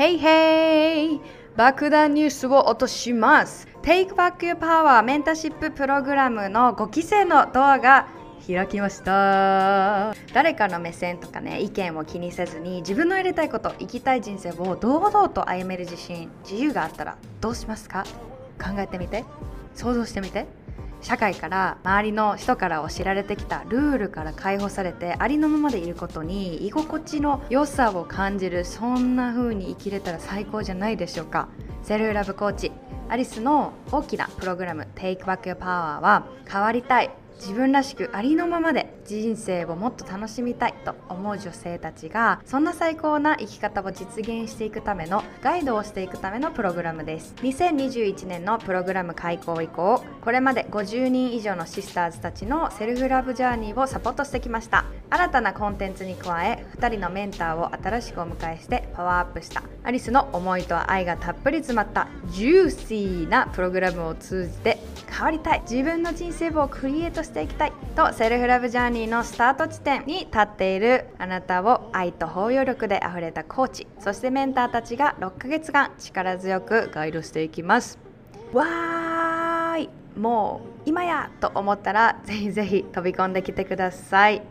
Hey hey! 爆弾ニュースを落とします。Take Back Your Power メンターシッププログラムの5期生のドアが開きました誰かの目線とかね意見を気にせずに自分のやりたいこと生きたい人生を堂々と歩める自信自由があったらどうしますか？考えてみて想像してみて社会から周りの人から教えられてきたルールから解放されてありのままでいることに居心地の良さを感じるそんな風に生きれたら最高じゃないでしょうか。セルフラブコーチアリスの大きなプログラム Take Back Your Power は変わりたい自分らしくありのままで人生をもっと楽しみたいと思う女性たちがそんな最高な生き方を実現していくためのガイドをしていくためのプログラムです。2021年のプログラム開講以降これまで50人以上のシスターズたちのセルフラブジャーニーをサポートしてきました。新たなコンテンツに加え2人のメンターを新しくお迎えしてパワーアップした。アリスの思いと愛がたっぷり詰まったジューシーなプログラムを通じて変わりたい。自分の人生をクリエイトしていきたいとセルフラブジャーニーのスタート地点に立っているあなたを愛と包容力であふれたコーチそしてメンターたちが6ヶ月間力強くガイドしていきます。わーい。もう今やと思ったらぜひぜひ飛び込んできてください。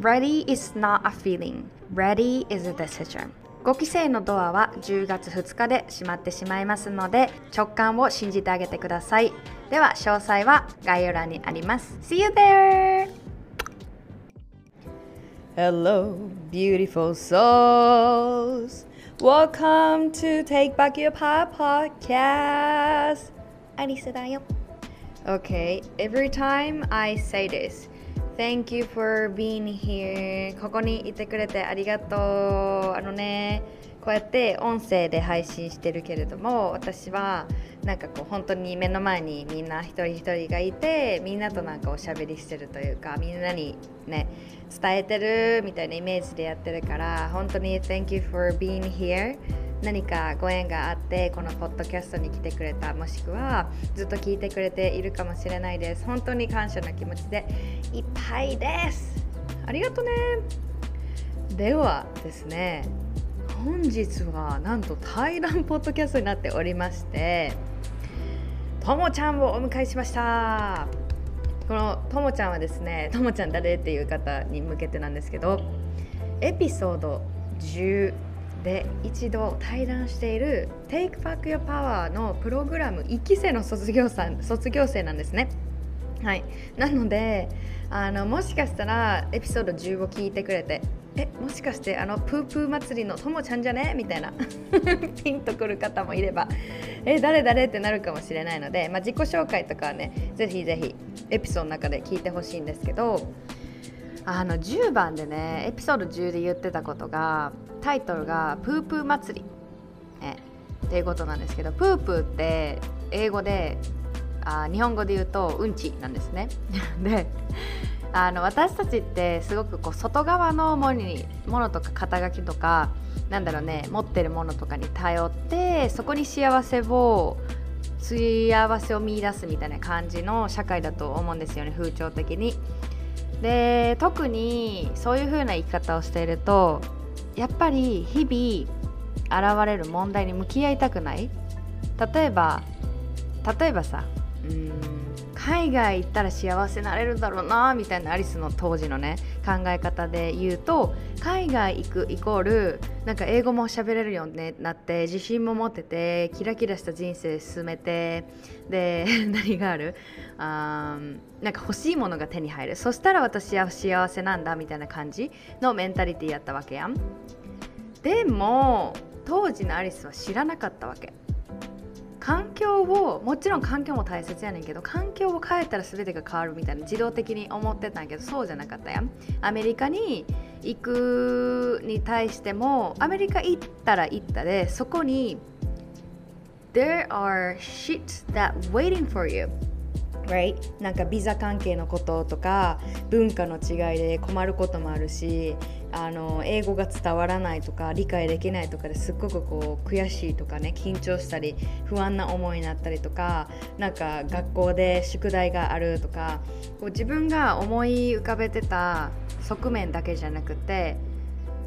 Ready is not a feeling. Ready is a decision. 5期生のドアは10月2日で閉まってしまいますので直感を信じてあげてください。では詳細は概要欄にあります。See you there! Hello, beautiful souls! Welcome to Take Back Your Power Podcast! アリスだよ Okay, every time I say this Thank you for being here ここにいてくれてありがとうあのね こうやって音声で配信してるけれども私はなんかこう本当に目の前にみんな一人一人がいてみんなとなんかおしゃべりしてるというかみんなにね伝えてるみたいなイメージでやってるから本当に Thank you for being here 何かご縁があってこのポッドキャストに来てくれたもしくはずっと聞いてくれているかもしれないです。本当に感謝の気持ちでいっぱいです。ありがとね。ではですね本日はなんと対談ポッドキャストになっておりましてともちゃんをお迎えしましたこのともちゃんはですねともちゃん誰っていう方に向けてなんですけどエピソード10で一度対談している Take Back Your Power のプログラム1期生の卒業さん卒業生なんですね。はい、なのであのもしかしたらエピソード10を聞いてくれてえもしかしてあのプープー祭りのともちゃんじゃね？みたいな。ピンとくる方もいれば。え誰？誰？ってなるかもしれないので、まあ、自己紹介とかはねぜひぜひエピソードの中で聞いてほしいんですけど。あの10番でねエピソード10で言ってたことがタイトルが「プープー祭り」ね、っていうことなんですけどプープーって英語であ日本語で言うとうんちなんですね。であの私たちってすごくこう外側のものにものとか肩書きとかなんだろうね持ってるものとかに頼ってそこに幸せを幸せを見出すみたいな感じの社会だと思うんですよね風潮的に。で特にそういう風な生き方をしているとやっぱり日々現れる問題に向き合いたくない例えば例えばさうん海外行ったら幸せになれるんだろうなみたいなアリスの当時のね考え方で言うと海外行くイコールなんか英語も喋れるようになって自信も持っててキラキラした人生進めてで 何がある？あなんか欲しいものが手に入る。そしたら私は幸せなんだみたいな感じのメンタリティーやったわけやん。でも当時のアリスは知らなかったわけ。環境をもちろん環境も大切やねんけど環境を変えたら全てが変わるみたいな自動的に思ってたんやけどそうじゃなかったやんアメリカに行くに対してもアメリカ行ったら行ったでそこに There are shit that waiting for you right? なんかビザ関係のこととか文化の違いで困ることもあるしあの英語が伝わらないとか理解できないとかですっごくこう悔しいとかね緊張したり不安な思いになったりとかなんか学校で宿題があるとかこう自分が思い浮かべてた側面だけじゃなくて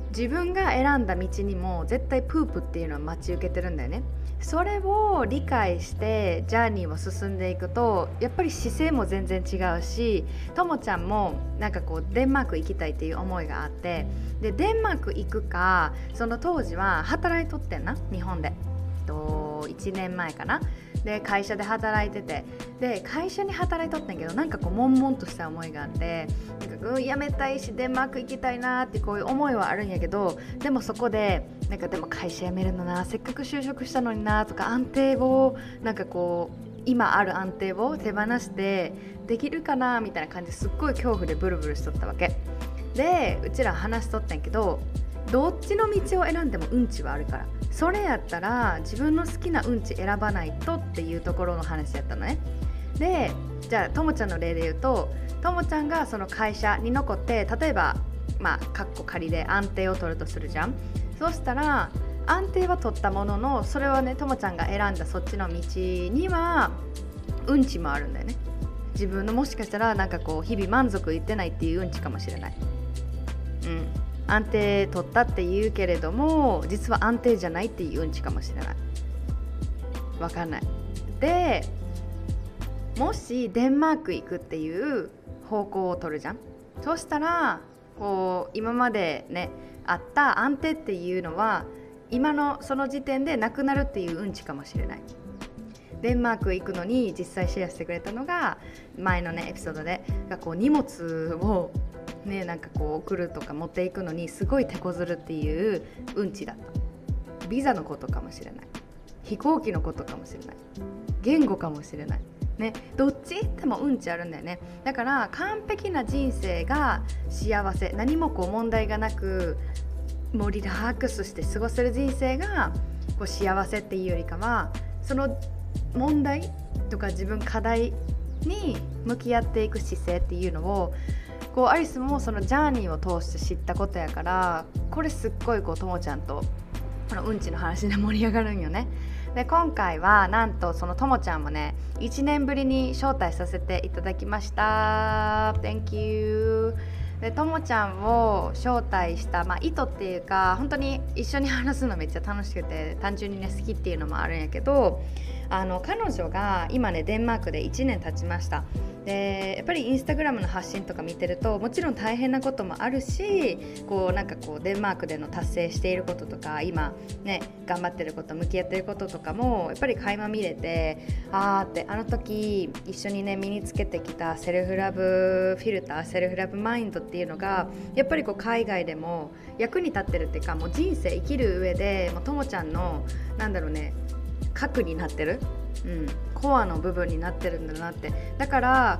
自分が選んだ道にも絶対プープっていうのは待ち受けてるんだよね。それを理解してジャーニーを進んでいくとやっぱり姿勢も全然違うしともちゃんもなんかこうデンマーク行きたいっていう思いがあってでデンマーク行くかその当時は働いとってんな日本で。と1年前かな。で会社で働いてて。で会社に働いとったんやけどなんかこう悶々とした思いがあってなんか、うん、辞めたいしデンマーク行きたいなってこういう思いはあるんやけどでもそこでなんかでも会社辞めるのなせっかく就職したのになとか安定をなんかこう今ある安定を手放してできるかなみたいな感じですっごい恐怖でブルブルしとったわけ。でうちら話しとったんやけどどっちの道を選んでもうんちはあるから。それやったら自分の好きなうんち選ばないとっていうところの話やったのね。でじゃあともちゃんの例で言うとともちゃんがその会社に残って例えばまあかっこ仮で安定を取るとするじゃん。そうしたら安定は取ったもののそれはねともちゃんが選んだそっちの道にはうんちもあるんだよね。自分のもしかしたらなんかこう日々満足いってないっていううんちかもしれない。うん。安定取ったって言うけれども実は安定じゃないっていううんちかもしれない。わかんない。でもしデンマーク行くっていう方向を取るじゃん。そうしたらこう今までねあった安定っていうのは今のその時点でなくなるっていううんちかもしれない。デンマーク行くのに実際シェアしてくれたのが前のねエピソードでこう荷物をねなんかこう送るとか持っていくのにすごい手こずるっていううんちだった。ビザのことかもしれない。飛行機のことかもしれない。言語かもしれない。ね、どっちでもうんちあるんだよね。だから完璧な人生が幸せ。何もこう問題がなくもうリラックスして過ごせる人生がこう幸せっていうよりかはその問題とか自分課題に向き合っていく姿勢っていうのをこうアリスもそのジャーニーを通して知ったことやからこれすっごいこうともちゃんとこのうんちの話で盛り上がるんよね。で今回はなんとそのともちゃんもね1年ぶりに招待させていただきました。Thank you でともちゃんを招待した、まあ、意図っていうか本当に一緒に話すのめっちゃ楽しくて単純にね好きっていうのもあるんやけどあの彼女が今ねデンマークで1年経ちました。でやっぱりインスタグラムの発信とか見てるともちろん大変なこともあるしこうなんかこうデンマークでの達成していることとか今ね頑張ってること向き合ってることとかもやっぱり垣間見れてあーってあの時一緒にね身につけてきた self love filter self love mind っていうのがやっぱりこう海外でも役に立ってるっていうかもう人生生きる上でもうともちゃんのなんだろうね核になってる、うん、コアの部分になってるんだなって。だから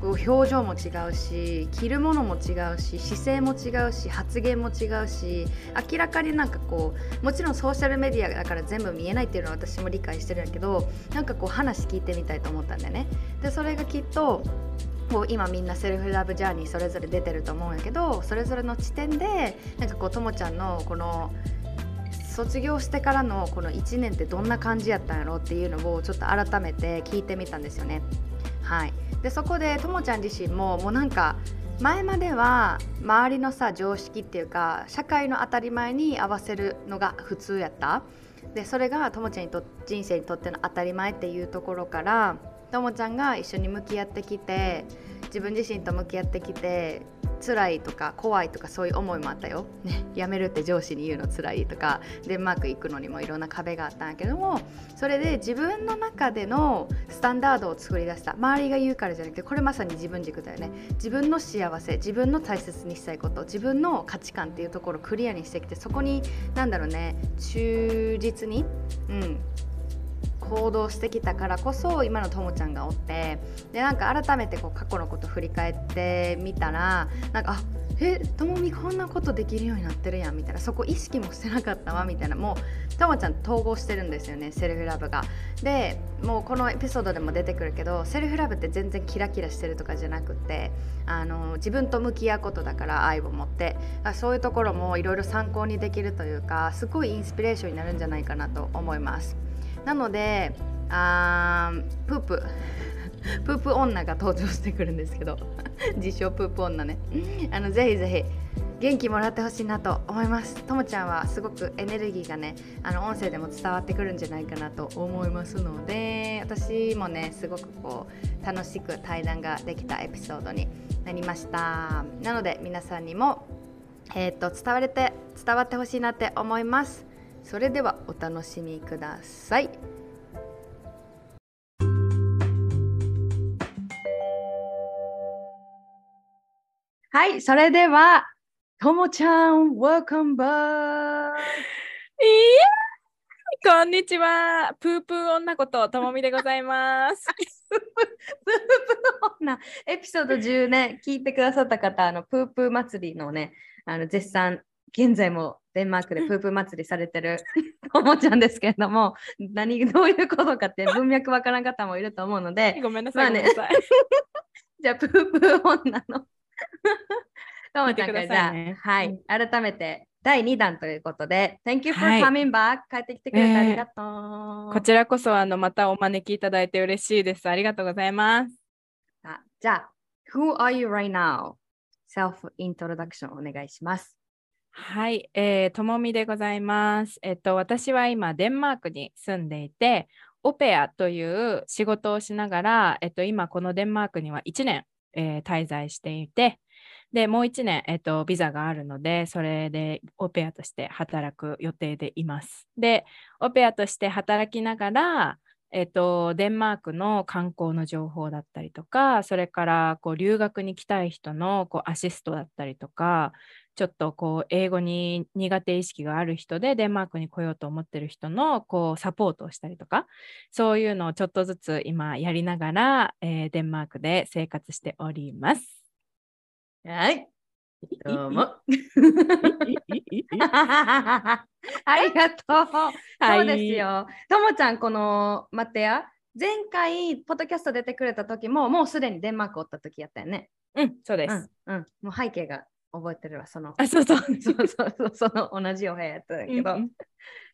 こう表情も違うし着るものも違うし姿勢も違うし発言も違うし明らかになんかこうもちろんソーシャルメディアだから全部見えないっていうのは私も理解してるんだけどなんかこう話聞いてみたいと思ったんだよね。でそれがきっとこう今みんなセルフラブジャーニーそれぞれ出てると思うんやけどそれぞれの地点でなんかこうともちゃんのこの卒業してからのこの1年ってどんな感じやったんやろうっていうのをちょっと改めて聞いてみたんですよね。はい、でそこでともちゃん自身ももうなんか前までは周りのさ常識っていうか社会の当たり前に合わせるのが普通やったでそれがともちゃんにと人生にとっての当たり前っていうところからともちゃんが一緒に向き合ってきて自分自身と向き合ってきて辛いとか怖いとかそういう思いもあったよ、ね、辞めるって上司に言うの辛いとか。デンマーク行くのにもいろんな壁があったんやけどもそれで自分の中でのスタンダードを作り出した。周りが言うからじゃなくてこれまさに自分軸だよね。自分の幸せ自分の大切にしたいこと自分の価値観っていうところをクリアにしてきてそこに何だろうね忠実に、うん、行動してきたからこそ今のともちゃんがおってでなんか改めてこう過去のこと振り返ってみたらなんかあえともみこんなことできるようになってるやんみたいなそこ意識もしてなかったわみたいなもうともちゃん統合してるんですよねセルフラブが。でもうこのエピソードでも出てくるけどセルフラブって全然キラキラしてるとかじゃなくてあの自分と向き合うことだから愛を持って。そういうところもいろいろ参考にできるというかすごいインスピレーションになるんじゃないかなと思います。なのであープープ。プープ女が登場してくるんですけど。自称プープ女ね。あのぜひぜひ元気もらってほしいなと思います。ともちゃんはすごくエネルギーがねあの音声でも伝わってくるんじゃないかなと思いますので私もねすごくこう楽しく対談ができたエピソードになりました。なので皆さんにもえーと伝われて伝わってほしいなって思います。それではお楽しみくださいはい、それでは、ともちゃん、Welcome back! いやこんにちは。プープー女ことともみでございます。プープー女エピソード10ね、聞いてくださった方、あのプープー祭りのね、あの絶賛、現在もデンマークでプープー祭りされてる ともちゃんですけれども、何どういうことかって文脈わからん方もいると思うので、ごめんなさい。まあね じゃあ、プープー女の ともちゃんからじゃあ、ねはい、改めて第2弾ということで、Thank you for はい coming back、帰ってきてくれてありがとう。こちらこそあのまたお招きいただいて嬉しいです。ありがとうございます。あじゃあ、Who are you right now? Self introduction お願いします。はい、えー、ともみでございます。えっと私は今デンマークに住んでいて、オペアという仕事をしながら、えっと今このデンマークには1年、えー滞在していて、でもう1年、えっと、ビザがあるので、それでオペアとして働く予定でいます。で、オペアとして働きながら、えっと、デンマークの観光の情報だったりとか、それからこう留学に来たい人のこうアシストだったりとか、ちょっとこう英語に苦手意識がある人でデンマークに来ようと思ってる人のこうサポートをしたりとか、そういうのをちょっとずつ今やりながら、えーデンマークで生活しております。はい、どうも。ありがとう。そうですよ。ともちゃん、この、待ってや。前回、ポッドキャスト出てくれた時も、もうすでにデンマークおった時やったよね。うん、そうです。うん、うん。もう背景が覚えてるわ、その。あ、そうそう。そうそうそう、その同じお部屋やったんだけど。うんうん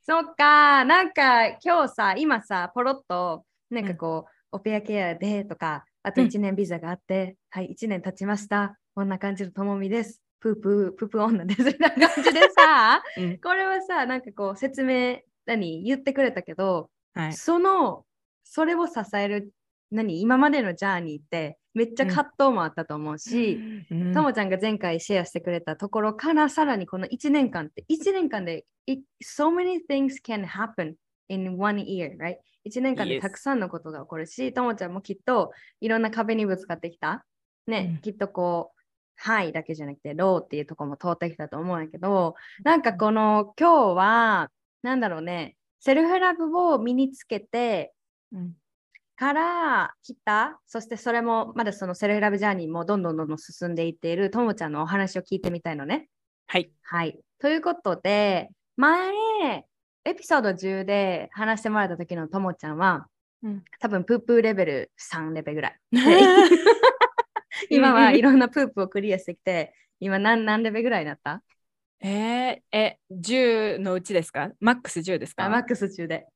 そっか、なんか今日さ、今さ、ポロッと、なんかこう、オペアケアでとか、あとうん1年ビザがあって、はい、1年経ちました。こんな感じのともみです。プープー、プープー女です。みたいな感じでさ、うんこれはさ、なんかこう、説明、何、言ってくれたけど、はい。その、それを支える、何、今までのジャーニーって、めっちゃ葛藤もあったと思うし、うんともちゃんが前回シェアしてくれたところからさらにこの1年間って1年間で it, so many things can happen in one year, right? 1年間で.たくさんのことが起こるし、ともちゃんもきっといろんな壁にぶつかってきた。ね、うんきっとこう、ハイだけじゃなくて、ローっていうところも通ってきたと思うんやけど、なんかこの今日は、なんだろうね、セルフラブを身につけて、うんから来た、そしてそれもまだそのセルフラブジャーニーもどんどんどんどん進んでいっているともちゃんのお話を聞いてみたいのね。はい。はい。ということで、前、エピソード10で話してもらった時のともちゃんは、うん多分プープーレベル3レベルぐらい。今はいろんなプープをクリアしてきて、今何何レベルぐらいになった？えー、え、10のうちですか？マックス10ですか？あマックス中で。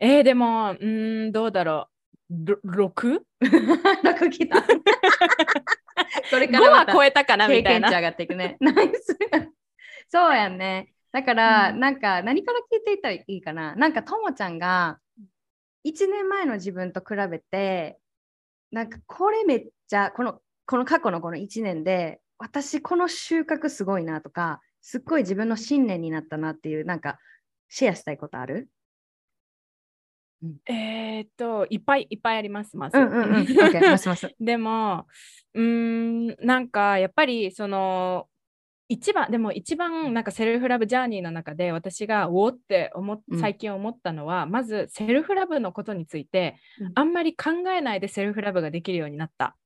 えー、でも、うーん、どうだろう。ろ 6?5 6来た。これからまたは超えたかな経みたいな。験値上がっていくね。ナイス。そうやんね。だから、うんなんか何から聞いていったらいいかな。なんかともちゃんが1年前の自分と比べて、なんかこれめっちゃ、このこの過去のこの1年で、私この収穫すごいなとか、すっごい自分の信念になったなっていう、なんかシェアしたいことある？えーっと、いっぱいいっぱいあります、まず。うんうんうん。OK、ますます。でも、うーん、なんかやっぱりその、一番、でも一番なんかセルフラブジャーニーの中で私がおおって思っうん最近思ったのは、まずセルフラブのことについて、うんあんまり考えないでセルフラブができるようになった。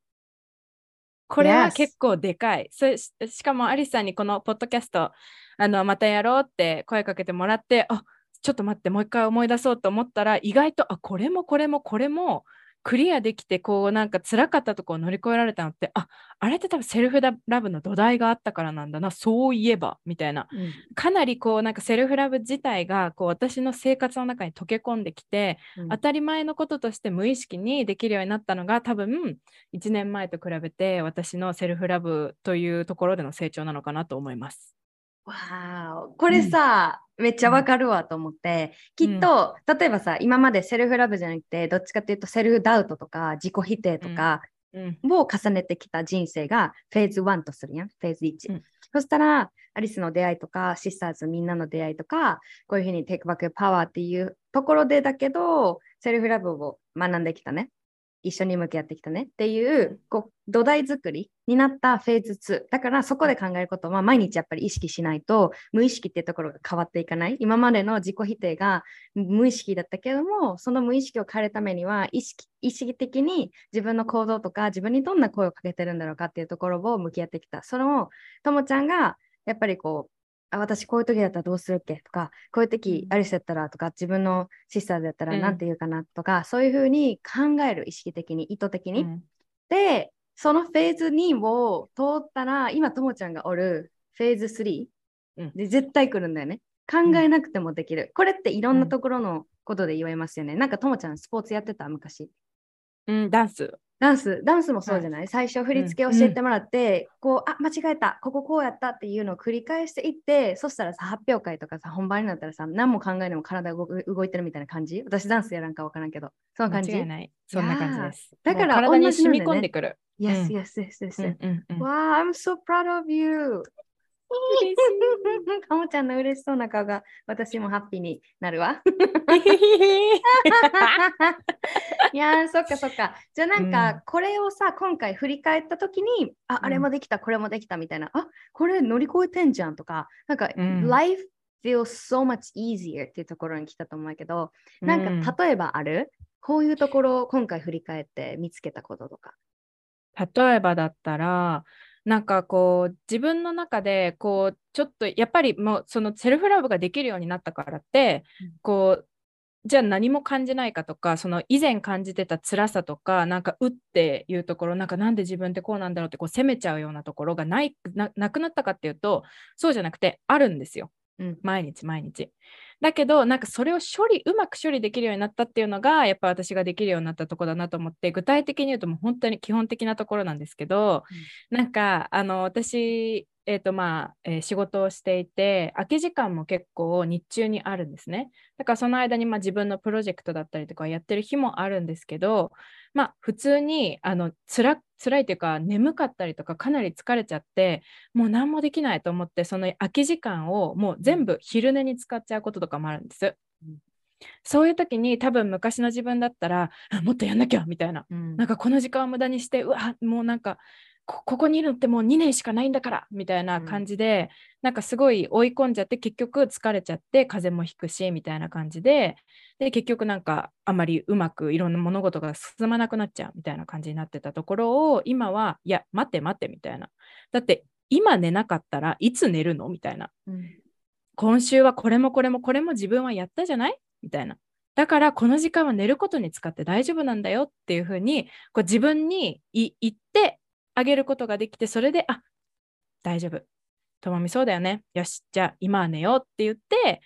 これは.結構でかい。ししかもアリスさんにこのポッドキャストあのまたやろうって声かけてもらってあちょっと待ってもう一回思い出そうと思ったら意外とあこれもこれもこれもクリアできてこうなんか辛かったところを乗り越えられたのってああれって多分セルフラブの土台があったからなんだなそういえばみたいな。かなりこうなんかセルフラブ自体がこう私の生活の中に溶け込んできてうん。当たり前のこととして無意識にできるようになったのが多分1年前と比べて私の self love というところでの成長なのかなと思います。わーこれさ、めっちゃわかるわと思って、きっと、例えばさ、今まで self love じゃなくて、どっちかっていうと self doubt とか自己否定とかうん。を重ねてきた人生がフェーズ1とするやん、フェーズ1。うん。そしたら、アリスの出会いとか、シスターズみんなの出会いとか、こういうふうに take back power っていうところでだけど、 self love を学んできたね。一緒に向き合ってきたねっていうこう土台作りになったフェーズ2だからそこで考えることは毎日やっぱり意識しないと無意識っていうところが変わっていかない。今までの自己否定が無意識だったけどもその無意識を変えるためには意識意識的に自分の行動とか自分にどんな声をかけてるんだろうかっていうところを向き合ってきた。そのともちゃんがやっぱりこうあ私こういう時だったらどうするっけ？とかこういう時うん。アリスだったらとか自分のシスターズだったらうん。なんて言うかな？とか、そういうふうに考える意識的に意図的に、うん。でそのフェーズ2を通ったら今ともちゃんがおるフェーズ3うん。で絶対来るんだよね。考えなくてもできる、これっていろんなところのことで言えますよね、なんかともちゃんスポーツやってた？昔。うん、ダンス。ダンス、ダンスもそうじゃない、最初振り付け教えてもらって、こう、あ、間違えた、こここうやったっていうのを繰り返していって、そしたらさ、発表会とかさ、本番になったらさ、何も考えでも体が動く動いてるみたいな感じ？私ダンスやらんかわからんけど、そんな感じ？そんな感じです。だから体に染み込んでくる。?Yes, うん yes, yes, yes. うん yes. うんうん Wow, I'm so proud of you. 嬉しかもちゃんの嬉しそうな顔が私もハッピーになるわ。い いやーそっかそっか。じゃあなんか、うん。これをさ今回振り返った時にあん。あれもできた、これもできたみたいな。あこれ乗り越えてんじゃんとか。なんか、うん。life feels so much easier っていうところに来たと思うけど、なんか例えばある？こういうところを今回振り返って見つけたこととか。例えばだったらなんかこう自分の中でこうちょっとやっぱりもうそのセルフラブができるようになったからって、うんこうじゃあ何も感じないかとかその以前感じてた辛さとかなんかうっていうところなんかなんで自分ってこうなんだろうってこう責めちゃうようなところがないななくなったかっていうとそうじゃなくてあるんですよ。うん。毎日毎日。だけどなんかそれを処理うまく処理できるようになったっていうのがやっぱ私ができるようになったところだなと思って具体的に言うともう本当に基本的なところなんですけど、なんかあの私えーとまあえー仕事をしていて空き時間も結構日中にあるんですね。だからその間にまあ自分のプロジェクトだったりとかやってる日もあるんですけどまあ普通にあのつら辛いというか眠かったりとかかなり疲れちゃってもう何もできないと思ってその空き時間をもう全部昼寝に使っちゃうこととかもあるんです。うん。そういう時に多分昔の自分だったらあもっとやんなきゃみたいな。うん。なんかこの時間を無駄にしてうわもうなんかこここにいるのってもう2年しかないんだからみたいな感じで、なんかすごい追い込んじゃって結局疲れちゃって風邪もひくしみたいな感じでで結局なんかあまりうまくいろんな物事が進まなくなっちゃうみたいな感じになってたところを今はいや待って待ってみたいな。だって今寝なかったらいつ寝るの？みたいな。うん。今週はこれもこれもこれも自分はやったじゃない？みたいな。だからこの時間は寝ることに使って大丈夫なんだよっていうふうにこう自分にい言ってあげることができてそれであ大丈夫。ともみそうだよね。よしじゃあ今は寝ようって言って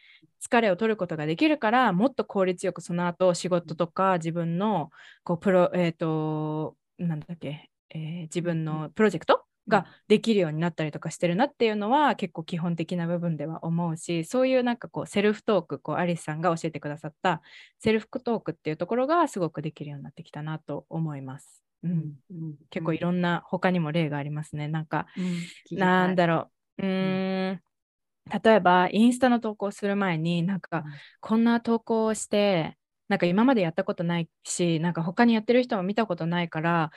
疲れを取ることができるからもっと効率よくその後仕事とか自分のこうプロえっ、となんだっけ、えー自分のプロジェクトができるようになったりとかしてるなっていうのは結構基本的な部分では思うしそういうなんかこうセルフトークこうアリスさんが教えてくださったセルフトークっていうところがすごくできるようになってきたなと思います。うん。うん結構いろんな他にも例がありますね。なんかうんなんだろう。うーん例えばインスタの投稿する前になんかこんな投稿をしてなんか今までやったことないしなんか他にやってる人も見たことないから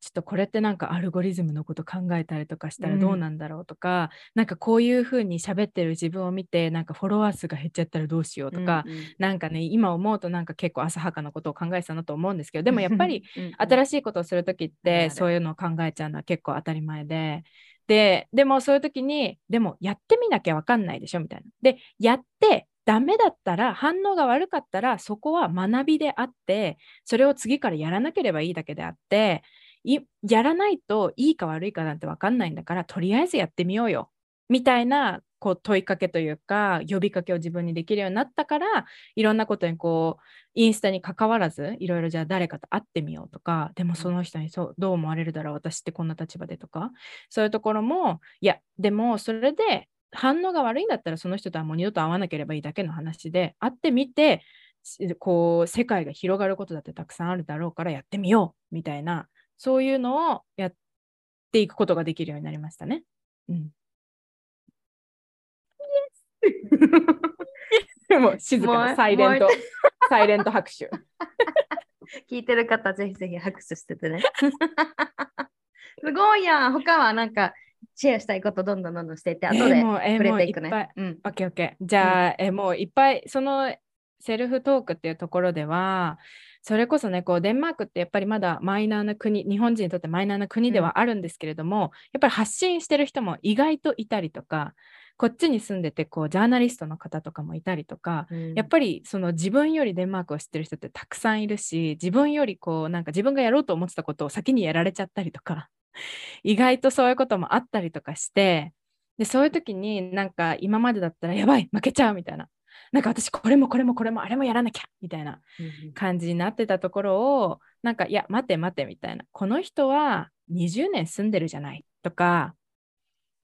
ちょっとこれってなんかアルゴリズムのこと考えたりとかしたらどうなんだろうとか、うん、なんかこういう風に喋ってる自分を見てなんかフォロワー数が減っちゃったらどうしようとか、うんうん、なんかね今思うとなんか結構浅はかなことを考えてたなと思うんですけどでもやっぱり新しいことをする時ってそういうのを考えちゃうのは結構当たり前で。ででもそういう時にでもやってみなきゃ分かんないでしょみたいな。でやってダメだったら反応が悪かったらそこは学びであってそれを次からやらなければいいだけであってやらないといいか悪いかなんて分かんないんだからとりあえずやってみようよみたいなこう問いかけというか呼びかけを自分にできるようになったからいろんなことにこうインスタに関わらずいろいろじゃあ誰かと会ってみようとかでもその人にそうどう思われるだろう私ってこんな立場でとかそういうところもいやでもそれで反応が悪いんだったらその人とはもう二度と会わなければいいだけの話で会ってみてこう世界が広がることだってたくさんあるだろうからやってみようみたいなそういうのをやっていくことができるようになりましたね。うん、もう静かなサイレント、サイレント拍手。聞いてる方、ぜひぜひ拍手しててね。すごいやん。他はなんかシェアしたいことどんどんどんどんしていって、後で触れていくね。うん、オッケーオッケー。じゃあ、うん、えもういっぱい、そのセルフトークっていうところでは、それこそね、こうデンマークってやっぱりまだマイナーな国、日本人にとってマイナーな国ではあるんですけれども、うん、やっぱり発信してる人も意外といたりとか、こっちに住んでてこうジャーナリストの方とかもいたりとか、うん、やっぱりその自分よりデンマークを知ってる人ってたくさんいるし自分よりこうなんか自分がやろうと思ってたことを先にやられちゃったりとか 意外とそういうこともあったりとかしてでそういう時になんか今までだったらやばい負けちゃうみたいな。なんか私これもこれもこれもあれもやらなきゃみたいな感じになってたところをなんかいや待て待てみたいな。この人は20年住んでるじゃないとか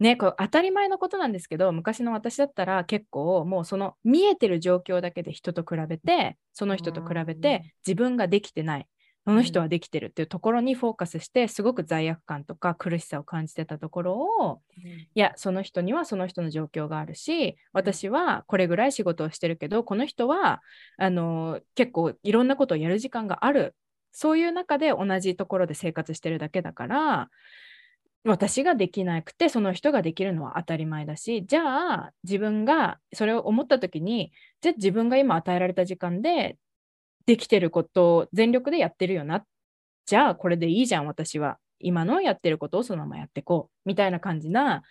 ね、これ当たり前のことなんですけど昔の私だったら結構もうその見えてる状況だけで人と比べてその人と比べて自分ができてない。その人はできてるっていうところにフォーカスしてすごく罪悪感とか苦しさを感じてたところを、うん、いやその人にはその人の状況があるし私はこれぐらい仕事をしてるけどこの人はあの結構いろんなことをやる時間がある。そういう中で同じところで生活してるだけだから私ができなくてその人ができるのは当たり前だしじゃあ自分がそれを思った時にじゃあ自分が今与えられた時間でできてることを全力でやってるよな。じゃあこれでいいじゃん私は。今のやってることをそのままやっていこう。みたいな感じな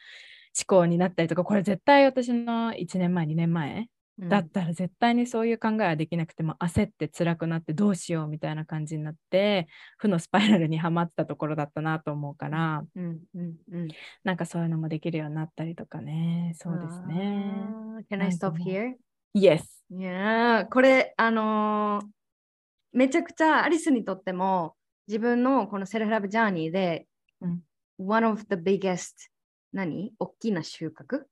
思考になったりとかこれ絶対私の1年前2年前だったら絶対にそういう考えはできなくても焦って辛くなってどうしようみたいな感じになって負のスパイラルにはまったところだったなと思うから、うんうんうん、なんかそういうのもできるようになったりとかねそうですね。Can I stop here? Yes. Yeah. これあのー、めちゃくちゃアリスにとっても自分のこのセルフラブジャーニーで、うん、one of the biggest 何？大きな収穫？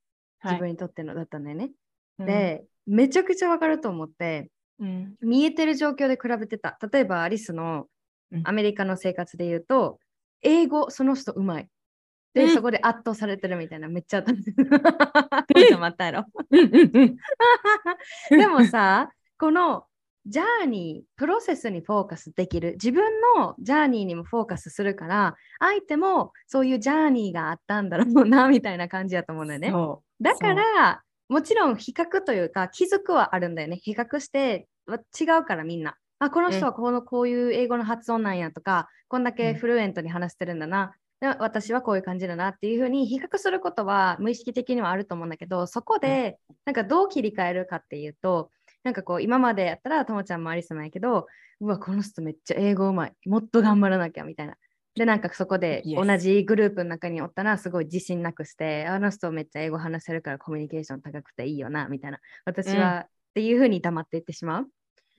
自分にとってのだったんだよね。はい、で、めちゃくちゃわかると思って、うん、見えてる状況で比べてた。例えばアリスのアメリカの生活で言うと、英語その人うまい。で、うん、そこで圧倒されてるみたいなめっちゃあった。待ったやろ。でもさ、このジャーニー、プロセスにフォーカスできる。自分のジャーニーにもフォーカスするから、相手もそういうジャーニーがあったんだろうな、みたいな感じやと思うんだよね。だから、もちろん比較というか気づくはあるんだよね。比較して違うからみんな。あ、この人はこのこういう英語の発音なんやとか、こんだけフルエントに話してるんだな。で私はこういう感じだなっていうふうに比較することは無意識的にはあると思うんだけど、そこでなんかどう切り替えるかっていうと、なんかこう今までやったらともちゃんもありそうなんやけど、うわ、この人めっちゃ英語うまい。もっと頑張らなきゃみたいな。で、なんかそこで同じグループの中におったらすごい自信なくして、あの人めっちゃ英語話せるからコミュニケーション高くていいよな、みたいな。私は、っていうふうに黙っていってしまう。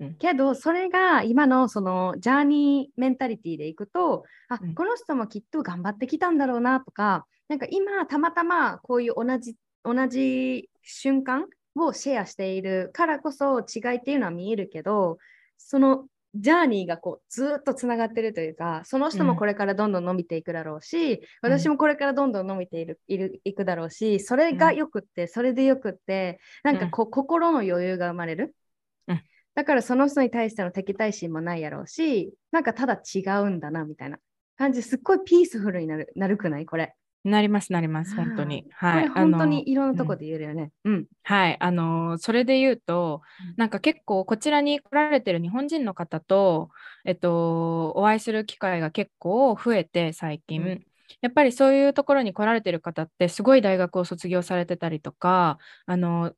うん、けど、それが今のそのジャーニーメンタリティでいくと、あ、この人もきっと頑張ってきたんだろうなとか、なんか今たまたまこういう同じ同じ瞬間をシェアしているからこそ違いっていうのは見えるけど、そのジャーニーがこうずっとつながってるというかその人もこれからどんどん伸びていくだろうし、うん、私もこれからどんどん伸びているいるいくだろうしそれがよくって、それでよくってなんかこう、心の余裕が生まれる。だからその人に対しての敵対心もないやろうし、なんかただ違うんだなみたいな感じ、すっごいピースフルになるなるくない？これ。なりますなります本当に。はい。本当にいろんなとこで言えるよね。うん。はい。あのそれで言うと、なんか結構こちらに来られてる日本人の方と、えっと、お会いする機会が結構増えて最近。うんやっぱりそういうところに来られてる方ってすごい大学を卒業されてたりとかあの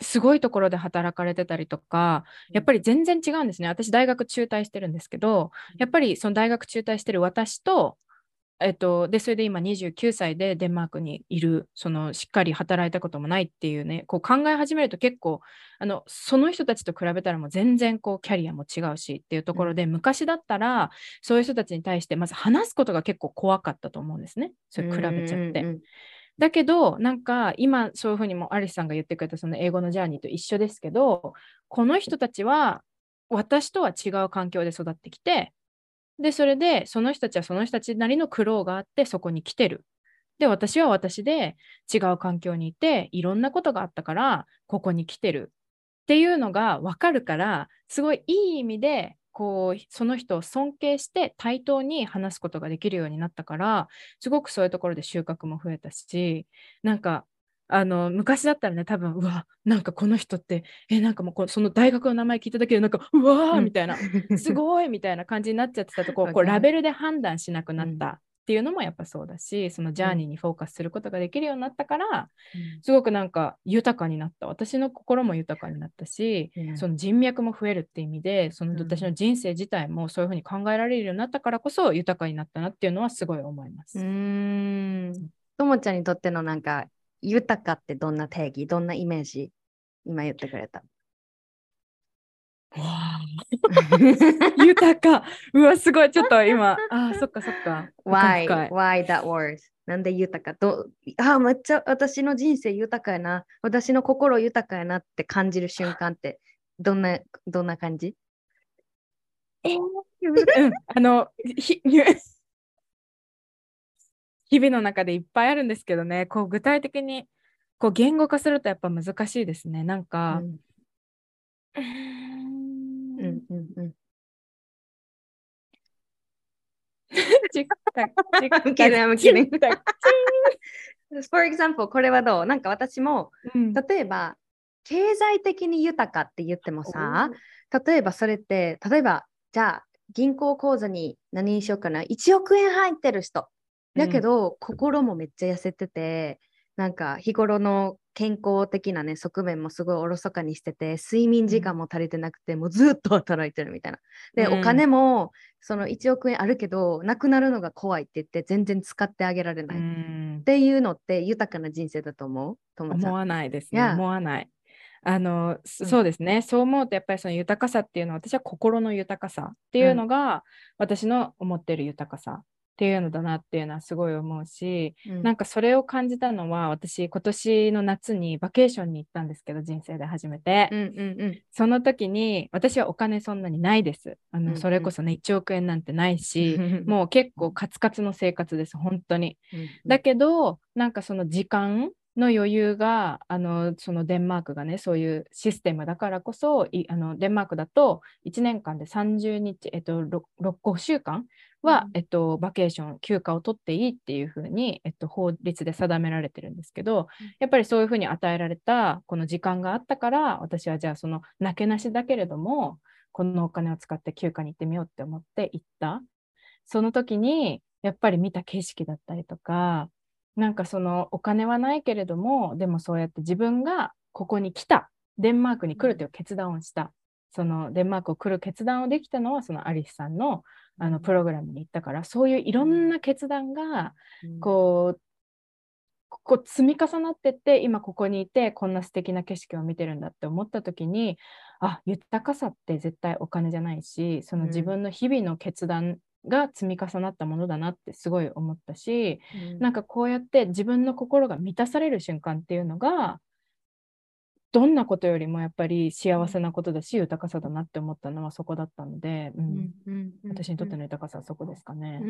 すごいところで働かれてたりとか、やっぱり全然違うんですね。私、大学中退してるんですけど、やっぱりその大学中退してる私と、えっと、で、それで今29歳でデンマークにいる、そのしっかり働いたこともないっていうね、こう考え始めると結構、あの、その人たちと比べたらもう全然こうキャリアも違うしっていうところで、うん、昔だったら、そういう人たちに対してまず話すことが結構怖かったと思うんですね。それ比べちゃって。だけど、なんか今そういうふうにもアリスさんが言ってくれたその英語のジャーニーと一緒ですけど、この人たちは私とは違う環境で育ってきて、で、それでその人たちはその人たちなりの苦労があってそこに来てる。で、私は私で違う環境にいて、いろんなことがあったから、ここに来てるっていうのが分かるから、すごいいい意味でこうその人を尊敬して対等に話すことができるようになったからすごくそういうところで収穫も増えたしなんかあの昔だったらね多分うわなんかこの人ってえなんかもうこその大学の名前聞いただけでなんかうわーみたいな、すごいみたいな感じになっちゃってたところこうラベルで判断しなくなったっていうのもやっぱそうだしそのジャーニーにフォーカスすることができるようになったから、うん、すごくなんか豊かになった。私の心も豊かになったし、うん、その人脈も増えるって意味でその私の人生自体もそういうふうに考えられるようになったからこそ豊かになったなっていうのはすごい思います。うん。ともちゃんにとってのなんか豊かってどんな定義？どんなイメージ？今言ってくれた 豊か。うわ、すごい。ちょっと今、あ、そっかそっか。Why? Why that word? なんで豊か？どあ、めっちゃ私の人生豊かやな。私の心豊かやなって感じる瞬間ってどんな、どんな感じ？えうん、あの、ひ日々の中でいっぱいあるんですけどね、こう具体的にこう言語化するとやっぱ難しいですね。なんか、うん。うんうんうん。For example これはどう？なんか私も、うん、例えば経済的に豊かって言ってもさ例えばそれって例えばじゃあ銀行口座に何にしようかな。1億円入ってる人だけど、うん、心もめっちゃ痩せててなんか日頃の健康的なね側面もすごいおろそかにしてて睡眠時間も足りてなくて、もうずっと働いてるみたいな。で、うん、お金もその1億円あるけどなくなるのが怖いって言って全然使ってあげられない、うん、っていうのって豊かな人生だと思う？思わないですね。思わない。あの、そうですね、そう思うとやっぱりその豊かさっていうのは私は心の豊かさっていうのが、私の思ってる豊かさっていうのだなっていうのはすごい思うし、うん、なんかそれを感じたのは私今年の夏にバケーションに行ったんですけど人生で初めて、うんうんうん、その時に私はお金そんなにないです。あの、うんうん、それこそね1億円なんてないし もう結構カツカツの生活です本当に、うんうん、だけどなんかその時間の余裕があのそのデンマークがねそういうシステムだからこそあのデンマークだと1年間で30日、えっと、6, 6 5週間は、えっと、バケーション休暇を取っていいっていうふうに、えっと、法律で定められてるんですけどやっぱりそういうふうに与えられたこの時間があったから私はじゃあそのなけなしだけれどもこのお金を使って休暇に行ってみようって思って行った。その時にやっぱり見た景色だったりとかなんかそのお金はないけれどもでもそうやって自分がここに来た。デンマークに来るという決断をした。そのデンマークを来る決断をできたのはそのアリスさんのあのプログラムに行ったからそういういろんな決断がこう、こう積み重なってって今ここにいてこんな素敵な景色を見てるんだって思った時にあ豊かさって絶対お金じゃないしその自分の日々の決断が積み重なったものだなってすごい思ったし、うん、なんかこうやって自分の心が満たされる瞬間っていうのがどんなことよりもやっぱり幸せなことだし豊かさだなって思ったのはそこだったので、うん私にとっての豊かさはそこですかね。う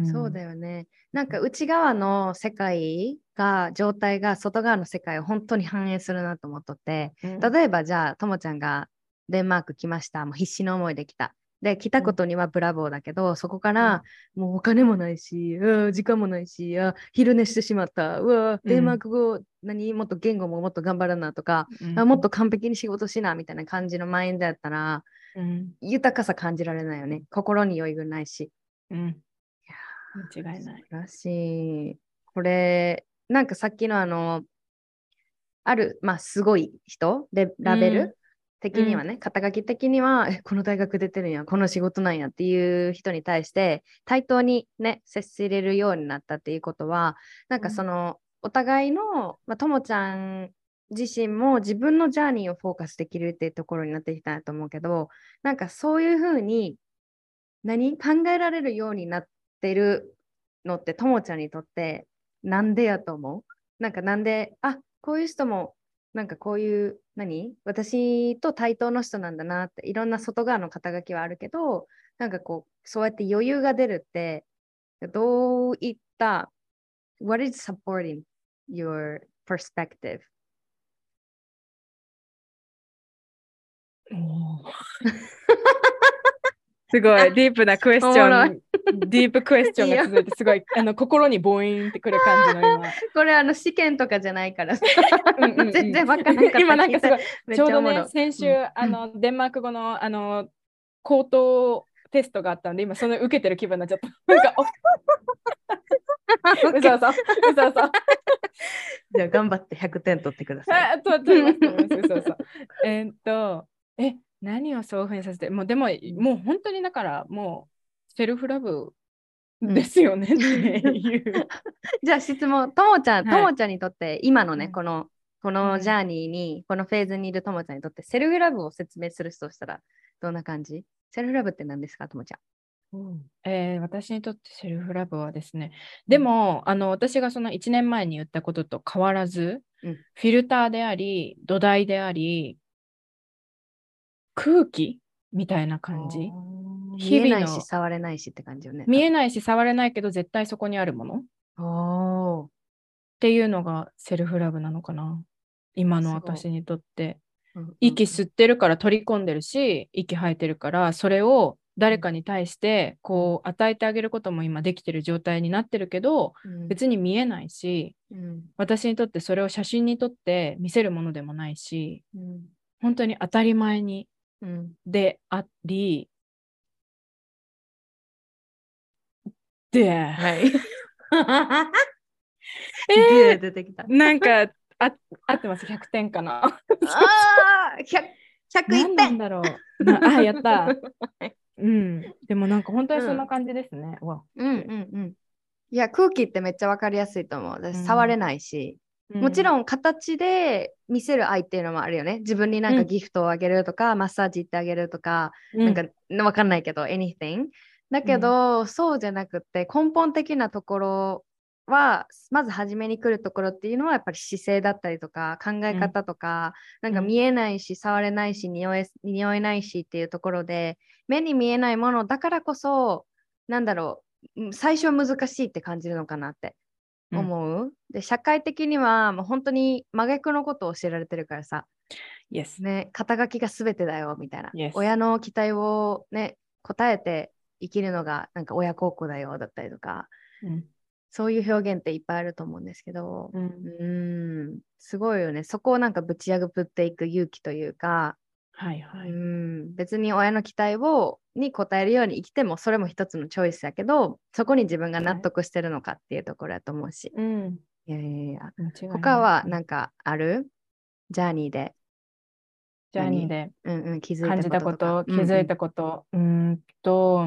んそうだよね。なんか内側の世界が状態が外側の世界を本当に反映するなと思っとって、うん、例えばじゃあともちゃんがデンマーク来ました。もう必死の思いで来た。で、来たことにはブラボーだけど、そこから、もうお金もないし、うわ時間もないし、あ昼寝してしまった。うわデンマーク語、何もっと言語ももっと頑張らなとか、うんあもっと完璧に仕事しなみたいな感じのマインドやったら、うん豊かさ感じられないよね。心に余裕ないし。うん間違いない。らしい。これ、なんかさっきのあの、ある、まあ、すごい人で、ラベル、うん的にはね、肩書き的には、え、この大学出てるんや、この仕事なんやっていう人に対して、対等にね、接しれるようになったっていうことは、なんかその、お互いの、まあ、ともちゃん自身も自分のジャーニーをフォーカスできるっていうところになってきたと思うけど、なんかそういうふうに、何考えられるようになってるのってともちゃんにとってなんでやと思う？なんかなんであこういう人もなんかこういう何？私と対等の人なんだなっていろんな外側の肩書きはあるけどなんかこうそうやって余裕が出るってどういった What is supporting your perspective? すごいディープなクエスチョン、ディープクエスチョンが続いて、すごいあの心にボインってくる感じの今。これあの試験とかじゃないからうんうんうん全然わからなかった今なんかすごい、ちょうどね先週、うんあの、デンマーク語の、あの、口頭テストがあったんで、今、その受けてる気分になっちゃった。なんか、おうそうそう、うそうそう。じゃあ頑張って100点取ってください。あ、と、そうそう。えーっと、え、何をそういうふうにさせて、もう、でも、もう本当にだから、もう、セルフラブですよねっていう。じゃあ質問、ともちゃん、はい。ともちゃんにとって今のね、うん。このこうん。のジャーニーに、このフェーズにいるともちゃんにとってセルフラブを説明するとしたらどんな感じ？セルフラブって何ですかともちゃえー私にとってセルフラブはですね、でも、あの私がその1年前に言ったことと変わらず、うん。フィルターであり、土台であり、空気みたいな感じ？ん。日々の見えないし触れないしって感じよね。見えないし触れないけど絶対そこにあるもの？っていうのがセルフラブなのかな？今の私にとって。うんうん息吸ってるから取り込んでるし、息吐いてるから、それを誰かに対してこう与えてあげることも今できてる状態になってるけど、うん別に見えないし、うん私にとってそれを写真に撮って見せるものでもないし、うん本当に当たり前にうんであり、で、はい。えで出てきた。ー、なんかあ合ってます、100点かな？ああ、100 101何なん点。だろう。なあ、やった。うん。でもなんか本当にそんな感じですね。わうんうんうん。いや、空気ってめっちゃわかりやすいと思う。私、うん触れないし、もちん、ろん形で見せる愛っていうのもあるよね。自分になんかうん。ギフトをあげるとか、マッサージ行ってあげるとか、うん、なんかわかんないけど、anything。だけど、そうじゃなくて、根本的なところは、まず初めに来るところっていうのは、やっぱり姿勢だったりとか、考え方とか、なんかうん。見えないし、触れないし、匂え匂えないしっていうところで、目に見えないものだからこそ、なんだろう、うん最初は難しいって感じるのかなってうん思う？で、社会的にはもう本当に真逆のことを教えられてるからさ、Yes。ね、肩書きが全てだよみたいな。Yes 親の期待をね、答えて生きるのがなんか親孝行だよだったりとか、うん。そういう表現っていっぱいあると思うんですけど、うんうーん、すごいよね。そこをなんかぶち破っていく勇気というか、はいはい。うん、別に親の期待をに応えるように生きてもそれも一つのチョイスやけど、そこに自分が納得してるのかっていうところやと思うし。うん。いやいやいや。他はなんかある？ジャーニーで、ジャーニーでうんうん、気づいた感じたこことと、気づいたこと、うーんと、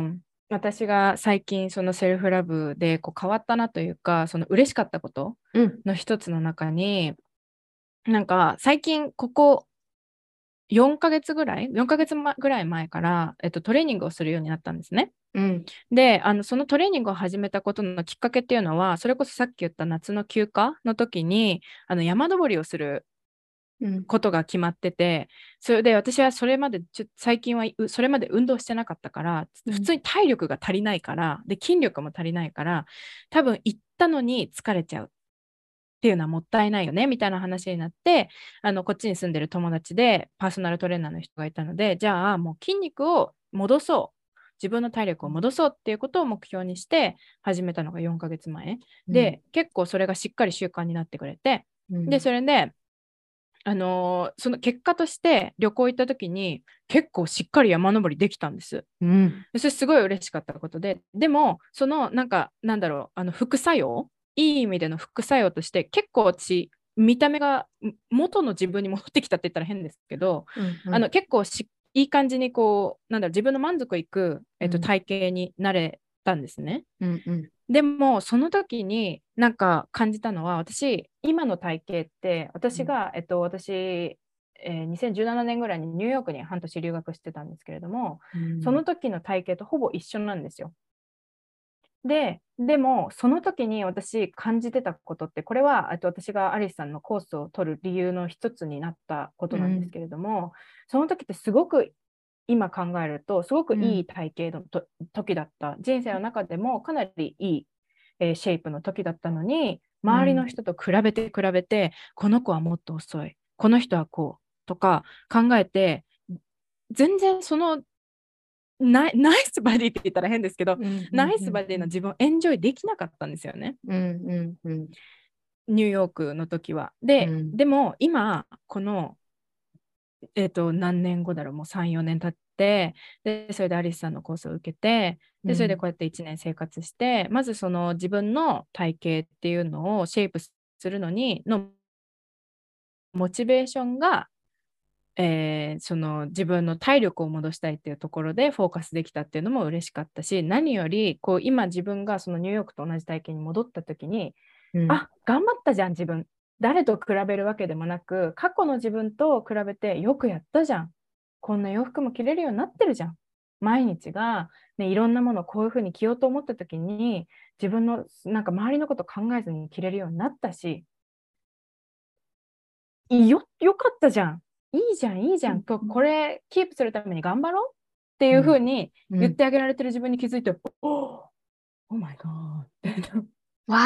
私が最近そのセルフラブでこう変わったなというか、その嬉しかったことうんうん。の一つの中に、なんか最近ここ4ヶ月ぐらい、4ヶ月まぐらい前から、えっと、トレーニングをするようになったんですね。うん。で、あのそのトレーニングを始めたことのきっかけっていうのは、それこそさっき言った夏の休暇の時に、あの山登りをするうん。ことが決まってて、それで私はそれまでちょ最近はうそれまで運動してなかったから、うん。普通に体力が足りないから、で筋力も足りないから、多分行ったのに疲れちゃうっっていうのはもったいないよねみたいな話になってあのこっちに住んでる友達でパーソナルトレーナーの人がいたのでじゃあもう筋肉を戻そう。自分の体力を戻そうっていうことを目標にして始めたのが4ヶ月前、で結構それがしっかり習慣になってくれて、うん、でそれであのーその結果として旅行行った時に結構しっかり山登りできたんです。うん。でそれすごい嬉しかったことで、でも、そのなんか、なんだろう、あの副作用、いい意味での副作用として、結構私、見た目がん元の自分に戻ってきたって言ったら変ですけど、うんあの結構しいい感じにこう、なんだろう、自分の満足いく、えっと、うん。体型になれたんですね。うんうん。でも、その時になんか感じたのは、私、今の体型って、私が、えっと、私、えー2017年ぐらいにニューヨークに半年留学してたんですけれども、うん。その時の体型とほぼ一緒なんですよ。で、でも、その時に私感じてたことって、これは、あと私がアリスさんのコースを取る理由の一つになったことなんですけれども、その時ってすごく今考えると、すごくいい体型のと、時だった。人生の中でもかなりいい、えーシェイプの時だったのに、周りの人と比べて比べて、この子はもっと遅い、この人はこうとか考えて、全然そのナイ ナイスバディって言ったら変ですけど、ナイスバディの自分をエンジョイできなかったんですよね。うんうんうん。ニューヨークの時は。で、うん。でも今、この、えっ、と、何年後だろう、もう3、4年経って、で、それでアリスさんのコースを受けて、で、それでこうやって1年生活して、まずその自分の体型っていうのをシェイプするのに、のモチベーションが、えーその自分の体力を戻したいっていうところでフォーカスできたっていうのも嬉しかったし、何よりこう今自分がそのニューヨークと同じ体験に戻った時に、うん。あ頑張ったじゃん自分。誰と比べるわけでもなく過去の自分と比べてよくやったじゃん。こんな洋服も着れるようになってるじゃん。毎日が、ね、いろんなものをこういうふうに着ようと思った時に自分のなんか周りのこと考えずに着れるようになったし。よよかったじゃんいいじゃんいいじゃん。ここれキープするために頑張ろうっていうふうにうん。言ってあげられてる自分に気づいて、おお Oh my god わ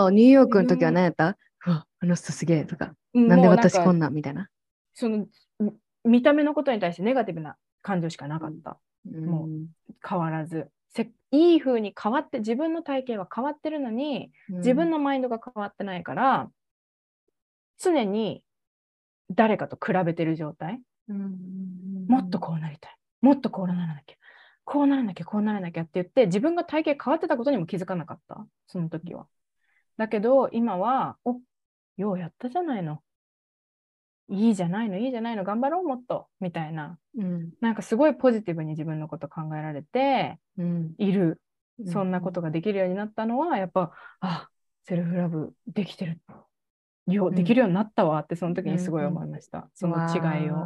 ーおニューヨークの時は何やったうわあの人すげえとかうんなんで私こんなみたいなそのみ見た目のことに対してネガティブな感情しかなかった、もうん変わらずせいい風に変わって自分の体型は変わってるのに自分のマインドが変わってないから、常に誰かと比べてる状態？もっとこうなりたい。もっとこうならなきゃ。こうならなきゃこうならなきゃって言って自分が体型変わってたことにも気づかなかった。その時は。だけど今はおようやったじゃないの。いいじゃないのいいじゃないの頑張ろうもっと。みたいな。うん。なんかすごいポジティブに自分のこと考えられてうん。いる。うん。そんなことができるようになったのはやっぱあセルフラブできてるよん。できるようになったわってその時にすごい思いました、その違いを。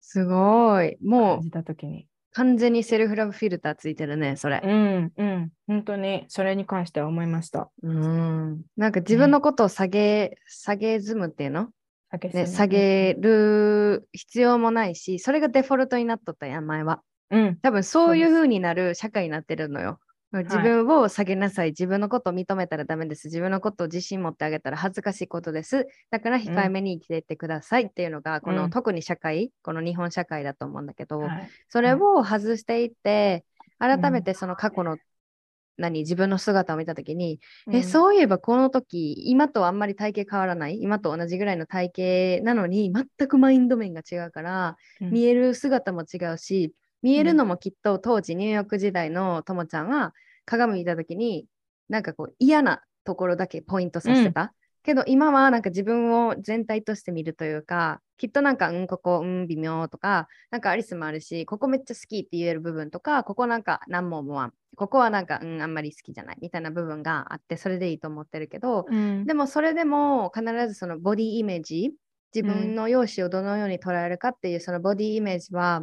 すごい。もう感じた時に。完全に self love filter ついてるねそれ。うんうん。本当にそれに関しては思いました。うん。なんか自分のことを下げ、下げずむっていうの、ね、竹下下げる必要もないし、それがデフォルトになっとったやん、前は。うん。多分そういう風になる社会になってるのよ。自分を下げなさい。自分のことを認めたらダメです。自分のことを自信持ってあげたら恥ずかしいことです。だから控えめに生きていってくださいっていうのが、この、うん。特に社会、この日本社会だと思うんだけど、はい。それを外していって、改めてその過去の、何自分の姿を見たときに、え、うん。そういえばこの時、今とあんまり体型変わらない、今と同じぐらいの体型なのに、全くマインド面が違うから、うん。見える姿も違うし、見えるのもきっと当時ニューヨーク時代のともちゃんは鏡見た時に、なんかこう嫌なところだけポイントさせてた。けど今はなんか自分を全体として見るというか、きっとなんか、うん、ここ、うん、微妙とか、なんかアリスもあるし、ここめっちゃ好きって言える部分とか、ここなんか何も思わん。ここはなんか、うん、あんまり好きじゃないみたいな部分があって、それでいいと思ってるけど、うんでもそれでも必ずそのボディイメージ、自分の容姿をどのように捉えるかっていうそのボディイメージは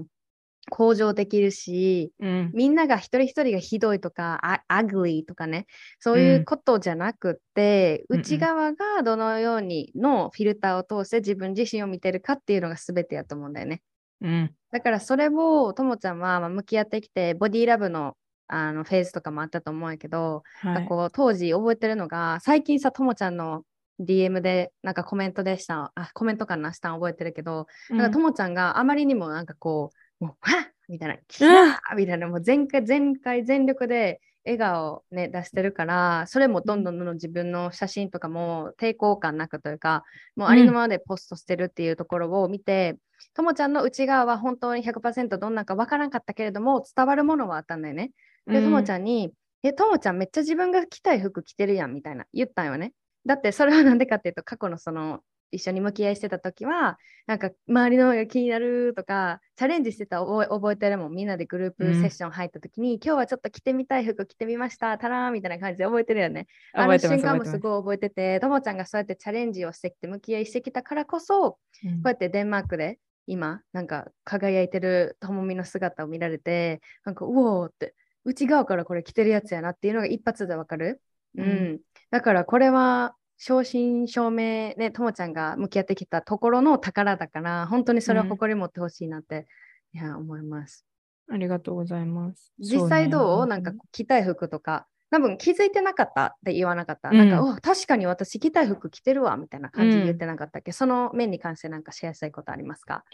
向上できるし、うん。みんなが一人一人がひどいとか、あ ugly とかね、そういうことじゃなくって、うんうん。内側がどのようにのフィルターを通して自分自身を見てるかっていうのが全てやと思うんだよね。うん。だからそれをともちゃんはまあ向き合ってきて、 body love のあのフェーズとかもあったと思うんやけど、はい。こう当時覚えてるのが、最近さ、ともちゃんの DM でなんかコメントでしたあコメントかなしたん覚えてるけど、うんなん。かともちゃんがあまりにもなんかこうもうはっみたいなキうんャーみたいなもう全開全開全力で笑顔をね出してるからそれもどんどんどんどん自分の写真とかも抵抗感なくというかもうありのままでポストしてるっていうところを見て、ともちゃんの内側は本当に100%どんなんかわからんかったけれども伝わるものはあったんだよね。で、ともちゃんに、え、ともちゃんめっちゃ自分が着たい服着てるやんみたいな言ったんよね。だってそれはなんでかっていうと過去のその一緒に向き合いしてた時はなんか周りのが気になるとかチャレンジしてた覚え覚えてるもん。みんなでグループうん。セッション入った時に、今日はちょっと着てみたい服着てみました。たらーみたいな感じで覚えてるよね。あの瞬間もす。すごい覚えててともちゃんがそうやってチャレンジをしてきて向き合いしてきたからこそこうん。うやってデンマークで今なんか輝いてるともみの姿を見られてなんかうおーって内側からこれ着てるやつやなっていうのが一発でわかる、うん。うん。だからこれは正真正銘ねともちゃんが向き合ってきたところの宝だから本当にそれを誇り持ってほしいなって、いや思います。ありがとうございます。実際どう？ね。なんか着たい服とか。多分気づいてなかったって言わなかった。うん。なんか、お確かに私着たい服着てるわみたいな感じで言ってなかったっけ、その面に関してなんかシェアしたいことありますか？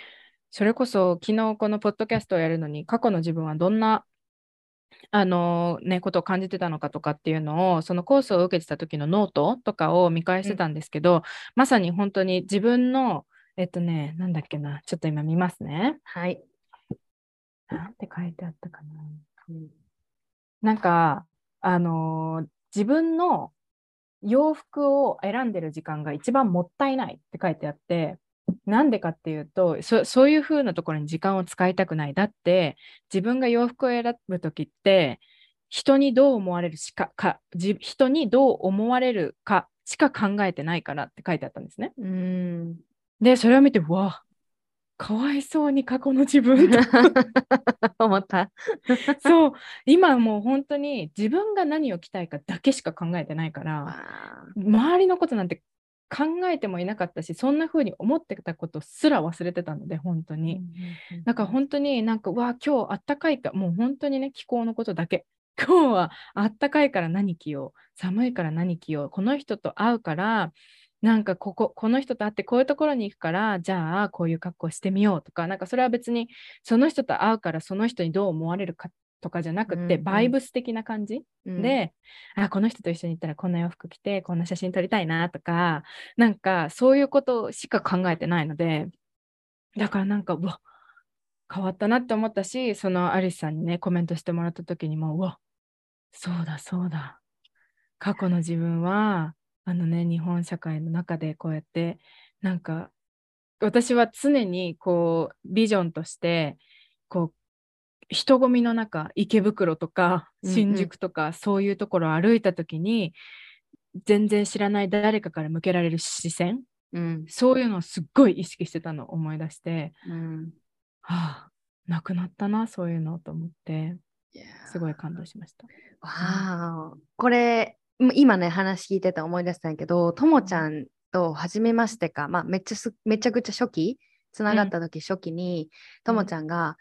それこそ昨日このポッドキャストをやるのに過去の自分はどんなあのね、ことを感じてたのかとかっていうのをそのコースを受けてた時のノートとかを見返してたんですけど、まさに本当に自分のえっとねなんだっけなちょっと今見ますね。はい。なんて書いてあったかな。うんなんかあのー自分の洋服を選んでる時間が一番もったいないって書いてあってなんでかっていうとそそういう風なところに時間を使いたくないだって自分が洋服を選ぶ時って人にどう思われるしかかじ人にどう思われるかしか考えてないからって書いてあったんですね。うん。でそれを見てうわかわいそうに過去の自分と 思った。そう今もう本当に自分が何を着たいかだけしか考えてないからあ周りのことなんて考えてもいなかったしそんな風に思ってたことすら忘れてたので本当ーに。だから本当になんかうわ今日あったかいかもう本当にね気候のことだけ。今日はあったかいから何着よう。寒いから何着よう。この人と会うからなんかこここの人と会ってこういうところに行くからじゃあこういう格好してみようとかなんかそれは別にその人と会うからその人にどう思われるかとかじゃなくて、うんうん。バイブス的な感じ？うん、で、あこの人と一緒に行ったらこんな洋服着てこんな写真撮りたいなとかなんかそういうことしか考えてないのでだからなんかうわ変わったなって思ったしそのアリスさんにねコメントしてもらった時にもうわそうだそうだ。過去の自分はあのね日本社会の中でこうやってなんか私は常にこうビジョンとしてこう人混みの中池袋とかうんうん新宿とか、そういうところを歩いた時に全然知らない誰かから向けられる視線うん。そういうのをすっごい意識してたのを思い出してうん。はあなくなったなそういうのと思ってすごい感動しました。わーこれも今ね話聞いてて思い出したんやけどともちゃんと初めましてか、まあ、めっちゃすめちゃくちゃ初期つながった時初期にともちゃんが、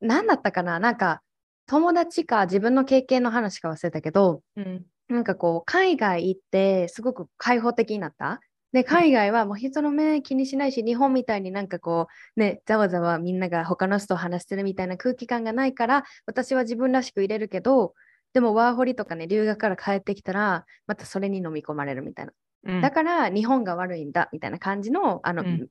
何だったかな？なんか友達か自分の経験の話か忘れたけどうん。なんかこう海外行ってすごく開放的になった。で海外はもう人の目気にしないし日本みたいになんかこうねざわざわみんなが他の人と話してるみたいな空気感がないから私は自分らしく入れるけどでもワーホリとかね留学から帰ってきたらまたそれに飲み込まれるみたいな、うん。だから日本が悪いんだみたいな感じのあの、うん。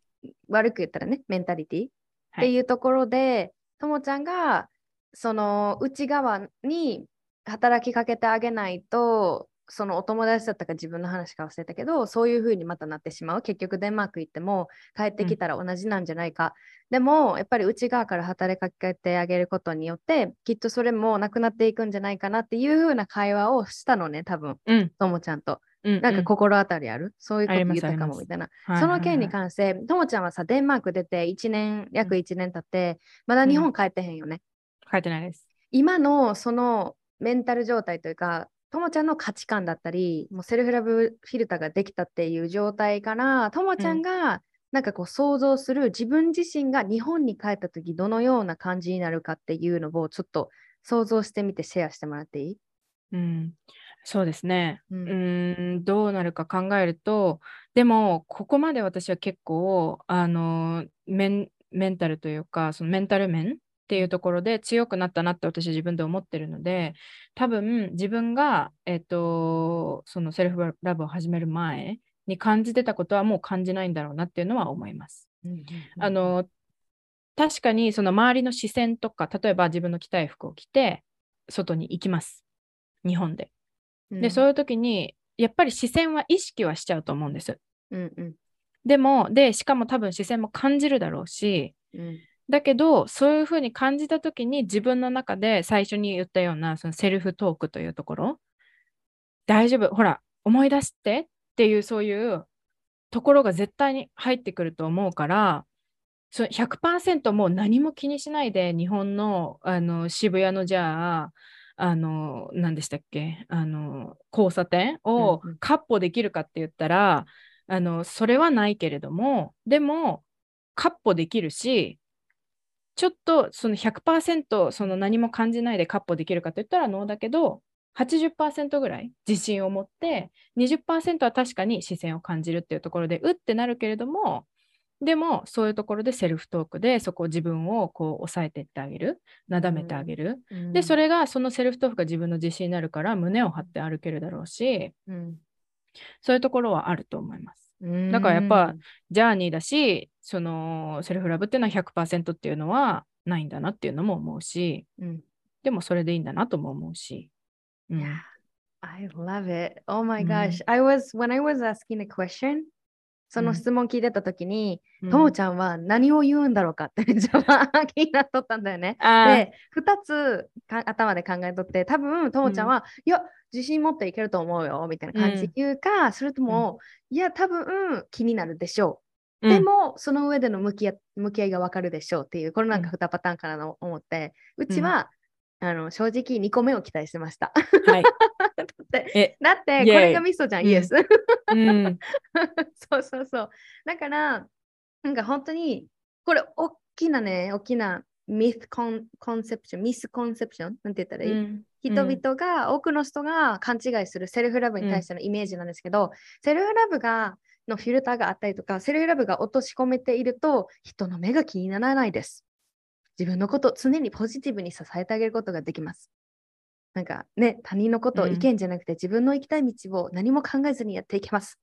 悪く言ったらねメンタリティっはい。ていうところでともちゃんがその内側に働きかけてあげないとそのお友達だったか自分の話か忘れたけどそういう風にまたなってしまう。結局デンマーク行っても帰ってきたら同じなんじゃないか、でもやっぱり内側から働きかけてあげることによってきっとそれもなくなっていくんじゃないかなっていう風な会話をしたのね多分。うん。ともちゃんとうんなんか心当たりある、そういうこと言ったかもみたいな。はいその件にはい関して、ともちゃんはさ、デンマーク出て1年、約1年経って、まだ日本帰ってへんよね。帰ってないです。今のそのメンタル状態というか、ともちゃんの価値観だったり、もう self love filter ができたっていう状態から、ともちゃんがなんかこう想像する自分自身が日本に帰った時どのような感じになるかっていうのをちょっと想像してみてシェアしてもらっていい？うん、そうですね。ううんどうなるか考えると、でも、ここまで私は結構、あの、メンメンタルというか、そのメンタル面っていうところで強くなったなって私は自分で思ってるので、多分自分が、えっと、そのセルフラブを始める前に感じてたことはもう感じないんだろうなっていうのは思います。あの、確かにその周りの視線とか、例えば自分の着たい服を着て、外に行きます。日本で。で、そういう時に、やっぱり視線は意識はしちゃうと思うんです。うんうん。でも、で、しかも多分視線も感じるだろうし、うん。だけど、そういうふうに感じた時に自分の中で最初に言ったようなそのセルフトークというところ、大丈夫、ほら、思い出してっていうそういうところが絶対に入ってくると思うから、そ100%もう何も気にしないで日本のあの渋谷のじゃあ、あの、何でしたっけ、あの、交差点をうんうん。カッポできるかって言ったら、あの、それはないけれども、でも、カッポできるし、ちょっとその100%その何も感じないでカッポできるかと言ったらノーだけど、80%ぐらい自信を持って、20%は確かに視線を感じるっていうところで、うってなるけれども、でもそういうところでセルフトークでそこを自分をこう抑えていってあげる、なだめてあげる。うんで、それがそのセルフトークが自分の自信になるから胸を張って歩けるだろうし、うんそういうところはあると思います。うんだからやっぱジャーニーだし、そのセルフラブっていうのは100%っていうのはないんだなっていうのも思うし、うんでもそれでいいんだなとも思うし。うん Yeah, I love it. Oh my うん gosh. I was, when I was asking a question, そのうん。質問聞いてたときに、うん。ともちゃんは何を言うんだろうかってめっちゃ気になっとったんだよね。で、2つか頭で考えとって、多分ともちゃんは、いや、自信持っていけると思うよみたいな感じで言うか、それとも、いや、多分気になるでしょう。でも、その上での向き合向き合いがわかるでしょうっていう、これなんか2パターンかなと思って、うちは、あの正直2個目を期待してました。うんはい。だって、え、だってこれがミソじゃん、うんイエス。うん。そうそうそう。だから、なんか本当に、これ、大きなね、大きなミスコンコンセプション、ミスコンセプション？なんて言ったらいい、うん人々が、多くの人が勘違いするセルフラブに対してのイメージなんですけど、セルフラブがのフィルターがあったりとか、セルフラブが落とし込めていると、人の目が気にならないです。自分のことを常にポジティブに支えてあげることができます。なんかね、他人のことをうん意見じゃなくて、自分の行きたい道を何も考えずにやっていきます。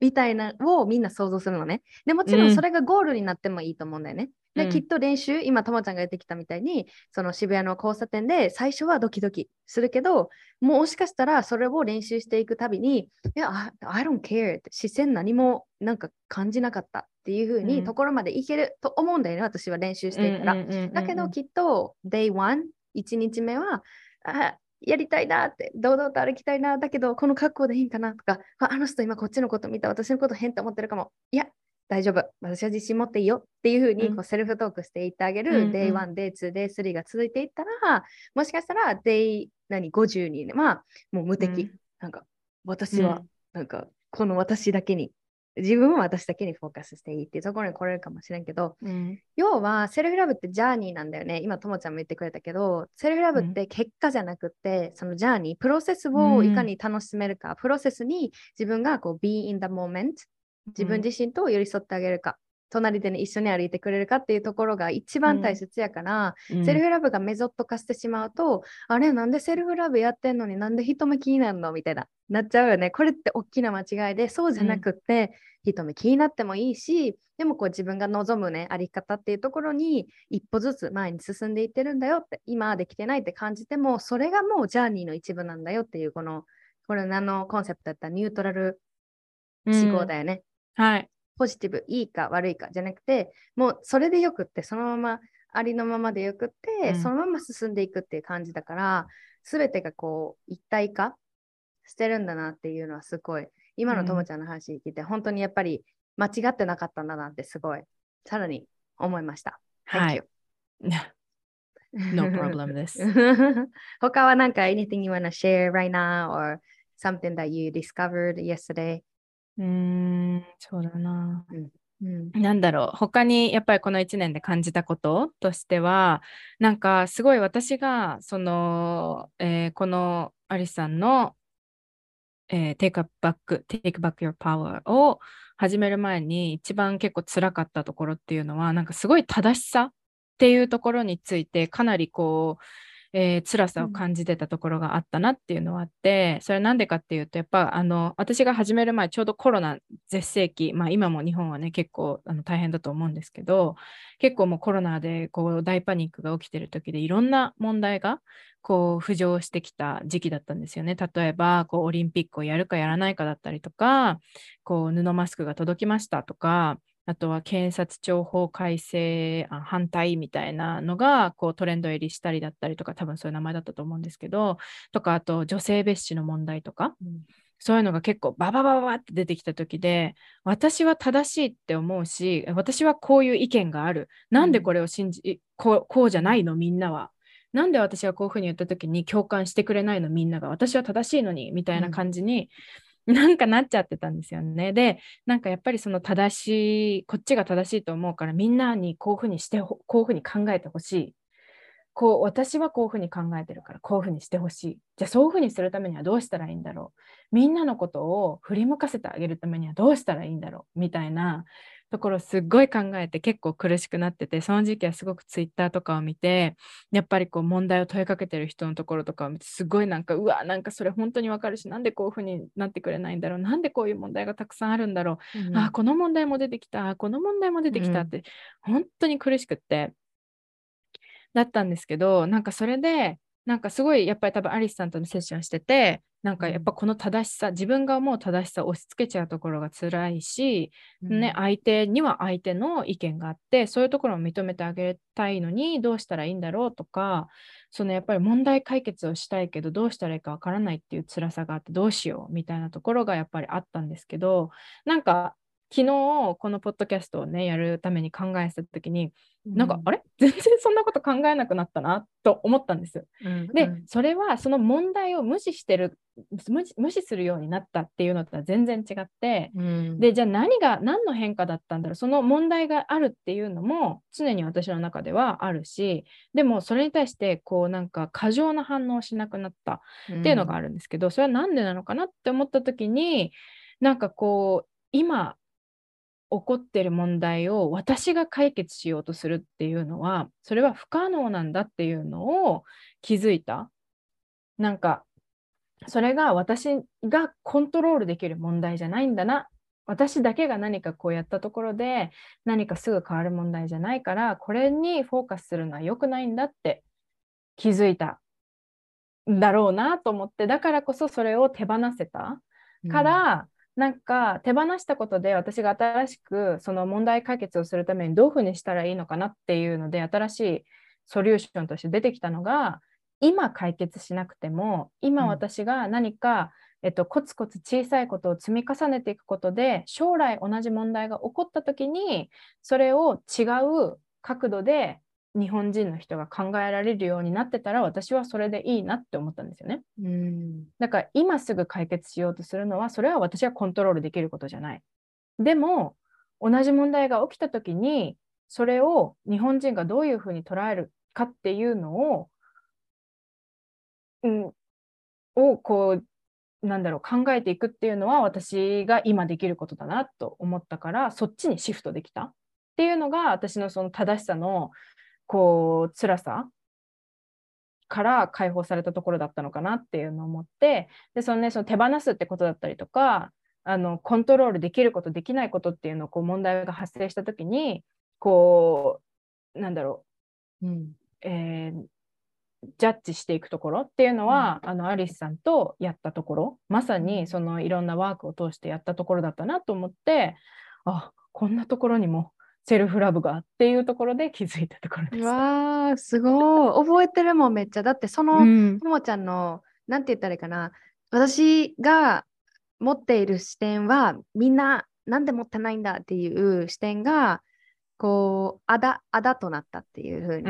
みたいなのをみんな想像するのね。でもちろうんんそれがゴールになってもいいと思うんだよね。で、うんきっと練習、今、ともちゃんが言ってきたみたいに、その渋谷の交差点で最初はドキドキするけど、もしかしたらそれを練習していくたびに、いや、I, I don't care って視線何もなんか感じなかったっていう風うん。にところまでいけると思うんだよね、私は練習していったら。だけどきっと Day one、1日目は、あやりたいなって、堂々と歩きたいな、だけどこの格好でいいんかなとか、ああの人今こっちのこと見た、私のこと変って思ってるかも。いや、大丈夫、私は自信持っていいよっていうふうにうん。こうセルフトークしていってあげる、うんうん。Day 1、Day 2、Day 3が続いていったら、もしかしたら Day 何50にはもう無敵。うん。なんか私はうん。なんかこの私だけに、自分は私だけにフォーカスしていいっていうところに来れるかもしれんけど、うん。要はセルフラブってジャーニーなんだよね。今ともちゃんも言ってくれたけど、セルフラブって結果じゃなくって、そのジャーニー、プロセスをいかに楽しめるか、プロセスに自分がこう be in the moment、自分自身と寄り添ってあげるか、隣でね、一緒に歩いてくれるかっていうところが一番大切やから、うんセルフラブがメゾット化してしまうと、あれ、なんでセルフラブやってんのになんで人目気になるのみたいな、なっちゃうよね。これって大きな間違いで、そうじゃなくって、人目気になってもいいし、でもこう自分が望むね、あり方っていうところに一歩ずつ前に進んでいってるんだよって、今はできてないって感じても、それがもうジャーニーの一部なんだよっていう、この、これ何のコンセプトだった？らニュートラル思考だよね。はい。ポジティブ、いいか悪いかじゃなくて、もうそれでよくって、そのままありのままでよくって、うんそのまま進んでいくっていう感じだから、すべてがこう一体化してるんだなっていうのはすごい、今のともちゃんの話聞いて、本当にやっぱり間違ってなかったんだなってすごい、さらに思いました。はい。No problem です。他はなんか anything you wanna share right now or something that you discovered yesterday? うーん、そうだな。うんなんだろう、他にやっぱりこの1年で感じたこととしては、なんかすごい私が、その、えーこのアリスさんのえー、Take Back, Take Back Your Power を始める前に一番結構辛かったところっていうのは、なんかすごい正しさっていうところについてかなりこう、えー、辛さを感じてたところがあったなっていうのはあって、それなんでかっていうと、やっぱあの私が始める前、ちょうどコロナ絶盛期、まあ今も日本はね、結構あの大変だと思うんですけど、結構もうコロナでこう大パニックが起きてる時でいろんな問題がこう浮上してきた時期だったんですよね。例えばこうオリンピックをやるかやらないかだったりとか、こう布マスクが届きましたとか、あとは検察庁法改正反対みたいなのがこうトレンド入りしたりだったりとか、多分そういう名前だったと思うんですけど、とか、あと女性蔑視の問題とか、うん、そういうのが結構ババババって出てきた時で、私は正しいって思うし、私はこういう意見がある。なんでこれを信じ、うん、こうこうじゃないの、みんなは。なんで私はこういうふうに言った時に共感してくれないの、みんなが。私は正しいのに、みたいな感じに、なんかなっちゃってたんですよね。で、なんかやっぱりその正しい、こっちが正しいと思うから、みんなにこういうふうにして、こういうふうに考えてほしい。こう、私はこういうふうに考えてるから、こういうふうにしてほしい。じゃあそういうふうにするためにはどうしたらいいんだろう。みんなのことを振り向かせてあげるためにはどうしたらいいんだろう。みたいな、ところすっごい考えて結構苦しくなっててその時期はすごくツイッターとかを見てやっぱりこう問題を問いかけてる人のところとかを見てすごいなんかうわなんかそれ本当にわかるしなんでこういうふうになってくれないんだろうなんでこういう問題がたくさんあるんだろう、うん、あこの問題も出てきたこの問題も出てきたって、うん、本当に苦しくって。だったんですけどなんかそれでなんかすごいやっぱり多分アリスさんとのセッションしててなんかやっぱこの正しさ、自分が思う正しさを押し付けちゃうところが辛いし、うん、ね、相手には相手の意見があって、そういうところを認めてあげたいのにどうしたらいいんだろうとか、そのやっぱり問題解決をしたいけどどうしたらいいかわからないっていう辛さがあってどうしようみたいなところがやっぱりあったんですけど、なんか昨日このポッドキャストをねやるために考えた時に、うん、なんかあれ？全然そんなこと考えなくなったなと思ったんです。うん、でそれはその問題を無視してる無視するようになったっていうのとは全然違って、うん、でじゃあ何が何の変化だったんだろう？その問題があるっていうのも常に私の中ではあるしでもそれに対してこうなんか過剰な反応をしなくなったっていうのがあるんですけど、それは何でなのかなって思った時になんかこう今起こってる問題を私が解決しようとするっていうのはそれは不可能なんだっていうのを気づいた。なんかそれが私がコントロールできる問題じゃないんだな。私だけが何かこうやったところで何かすぐ変わる問題じゃないからこれにフォーカスするのは良くないんだって気づいたんだろうなと思ってだからこそそれを手放せたから、なんか手放したことで私が新しくその問題解決をするためにどういうふうにしたらいいのかなっていうので新しいソリューションとして出てきたのが今解決しなくても今私が何か、うん、えっと、コツコツ小さいことを積み重ねていくことで将来同じ問題が起こった時にそれを違う角度で日本人の人が考えられるようになってたら私はそれでいいなって思ったんですよね。うんだから今すぐ解決しようとするのはそれは私はコントロールできることじゃない。でも同じ問題が起きた時にそれを日本人がどういうふうに捉えるかっていうのを、うん、をこうなんだろう考えていくっていうのは私が今できることだなと思ったからそっちにシフトできたっていうのが私のその正しさのこう辛さから解放されたところだったのかなっていうのを思ってでそのねその手放すってことだったりとかあのコントロールできることできないことっていうのをこう問題が発生した時にこうなんだろう、うんえー、ジャッジしていくところっていうのは、うん、あのアリスさんとやったところまさにそのいろんなワークを通してやったところだったなと思ってあこんなところにもセルフラブがっていうところで気づいたところです。わーすごい覚えてるもんめっちゃ。だってその、うん、ももちゃんのなんて言ったらいいかな。私が持っている視点はみんななんで持ってないんだっていう視点がこうあだあだとなったっていうふうに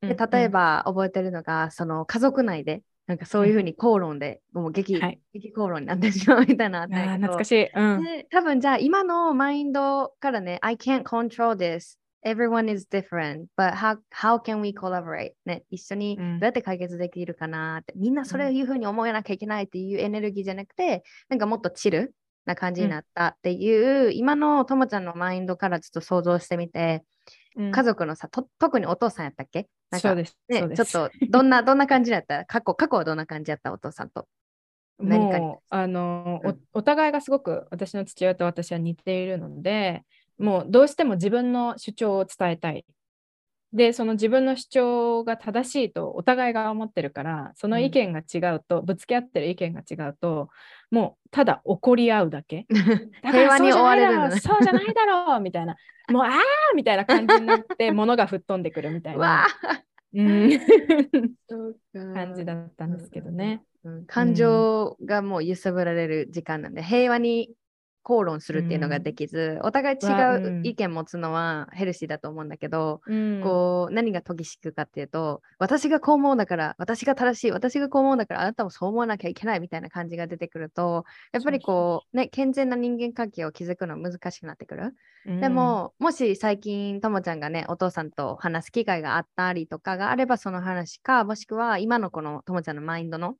で例えば覚えてるのがその家族内でなんかそういうふうに口論で、もう激,、はい、激口論になってしまうみたいな懐かしい、うん、で多分じゃあ今のマインドからね I can't control this. Everyone is different, but how, how can we collaborate? ね、一緒にうん。どうやって解決できるかなって、みんなそれをいうふうに思わなきゃいけないっていうエネルギーじゃなくて、なんかもっとチルな感じになったっていう、今のともちゃんのマインドからちょっと想像してみて、うん家族のさ、と特にお父さんやったっけ？なんかそうです。ねそうですちょっとどんな、どんな感じだった？過去、過去はどんな感じやった？お父さんと。何かにもうあの、うんおお互いがすごく私の父親と私は似ているのでもうどうしても自分の主張を伝えたい。でその自分の主張が正しいとお互いが思ってるからその意見が違うと、ぶつけ合ってる意見が違うともうただ怒り合うだけ。平和に終われるのね。そうじゃないだろうみたいな。もうあーみたいな感じになって物が吹っ飛んでくるみたいわな、あうん、感感じだったんですけどね。うん。感情がもう揺さぶられる時間なんで、平和に口論するっていうのができず、お互い違わううん。意見持つのはヘルシーだと思うんだけど、うん。こう何が研ぎ敷くかっていうと私がこう思うんだから私が正しい私がこう思うんだからあなたもそう思わなきゃいけないみたいな感じが出てくるとやっぱりこうね健全な人間関係を築くのは難しくなってくる。で、も、もし最近ともちゃんがねお父さんと話す機会があったりとかがあればその話かもしくは今のこのともちゃんのマインドの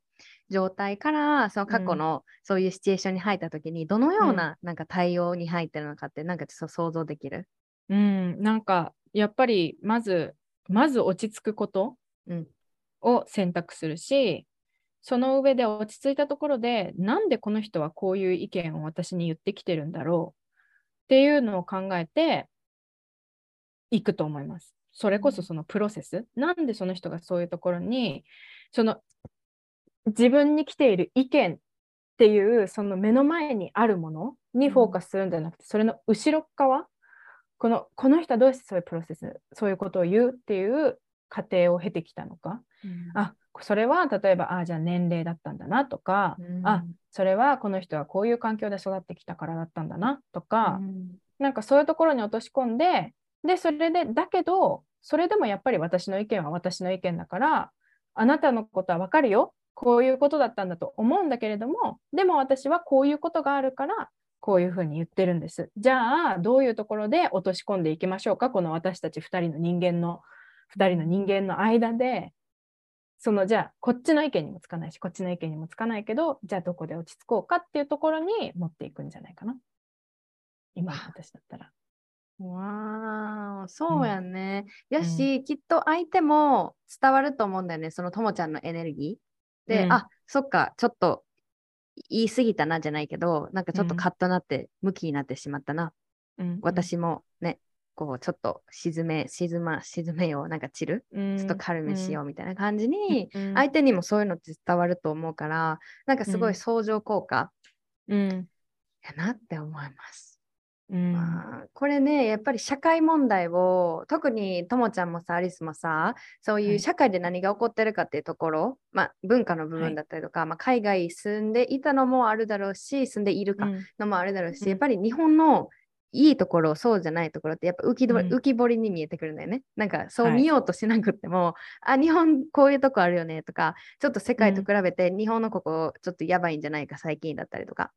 状態からその過去のそういうシチュエーションに入った時にどのようななんか対応に入ってるのかってなんかちょっと想像できる？うん、なんかやっぱりまずまず落ち着くことうん。を選択するし、その上で落ち着いたところでなんでこの人はこういう意見を私に言ってきてるんだろうっていうのを考えていくと思います。それこそそのプロセス、なんでその人がそういうところにその自分に来ている意見っていうその目の前にあるものにフォーカスするんじゃなくて、それの後ろ側このこの人はどうしてそういうプロセスそういうことを言うっていう過程を経てきたのか、あそれは例えばあじゃあ年齢だったんだなとか、うん。あそれはこの人はこういう環境で育ってきたからだったんだなとか、うん。なんかそういうところに落とし込んででそれでだけどそれでもやっぱり私の意見は私の意見だからあなたのことは分かるよ。こういうことだったんだと思うんだけれどもでも私はこういうことがあるからこういうふうに言ってるんです。じゃあどういうところで落とし込んでいきましょうか？この私たち2人の人間の2人の人間の間でそのじゃあこっちの意見にもつかないしこっちの意見にもつかないけどじゃあどこで落ち着こうかっていうところに持っていくんじゃないかな今の私だったら。わーそうやんね。やし、きっと相手も伝わると思うんだよね、そのともちゃんのエネルギー。で、うんあそっか、ちょっと言い過ぎたなじゃないけど、なんかちょっとうんカッとなって、向きになってしまったな。うん私もね、こうちょっと沈め、沈ま、沈めよう、なんか散る？うん。ちょっと軽めしようみたいな感じに、うん相手にもそういうのって伝わると思うから、なんかすごうん。い相乗効果うん。やなって思います。うん。まあこれねやっぱり社会問題を特にともちゃんもさアリスもさそうはい。いう社会で何が起こってるかっていうところ、まあ、文化の部分だったりとか、まあ、海外住んでいたのもあるだろうし住んでいるかうん。のもあるだろうし、うん。やっぱり日本のいいところそうじゃないところってやっぱ浮きど、うん浮き彫りに見えてくるんだよね。なんかそうはい見ようとしなくっても、あ日本こういうとこあるよねとかちょっと世界と比べて日本のここちょっとやばいんじゃないか最近だったりとか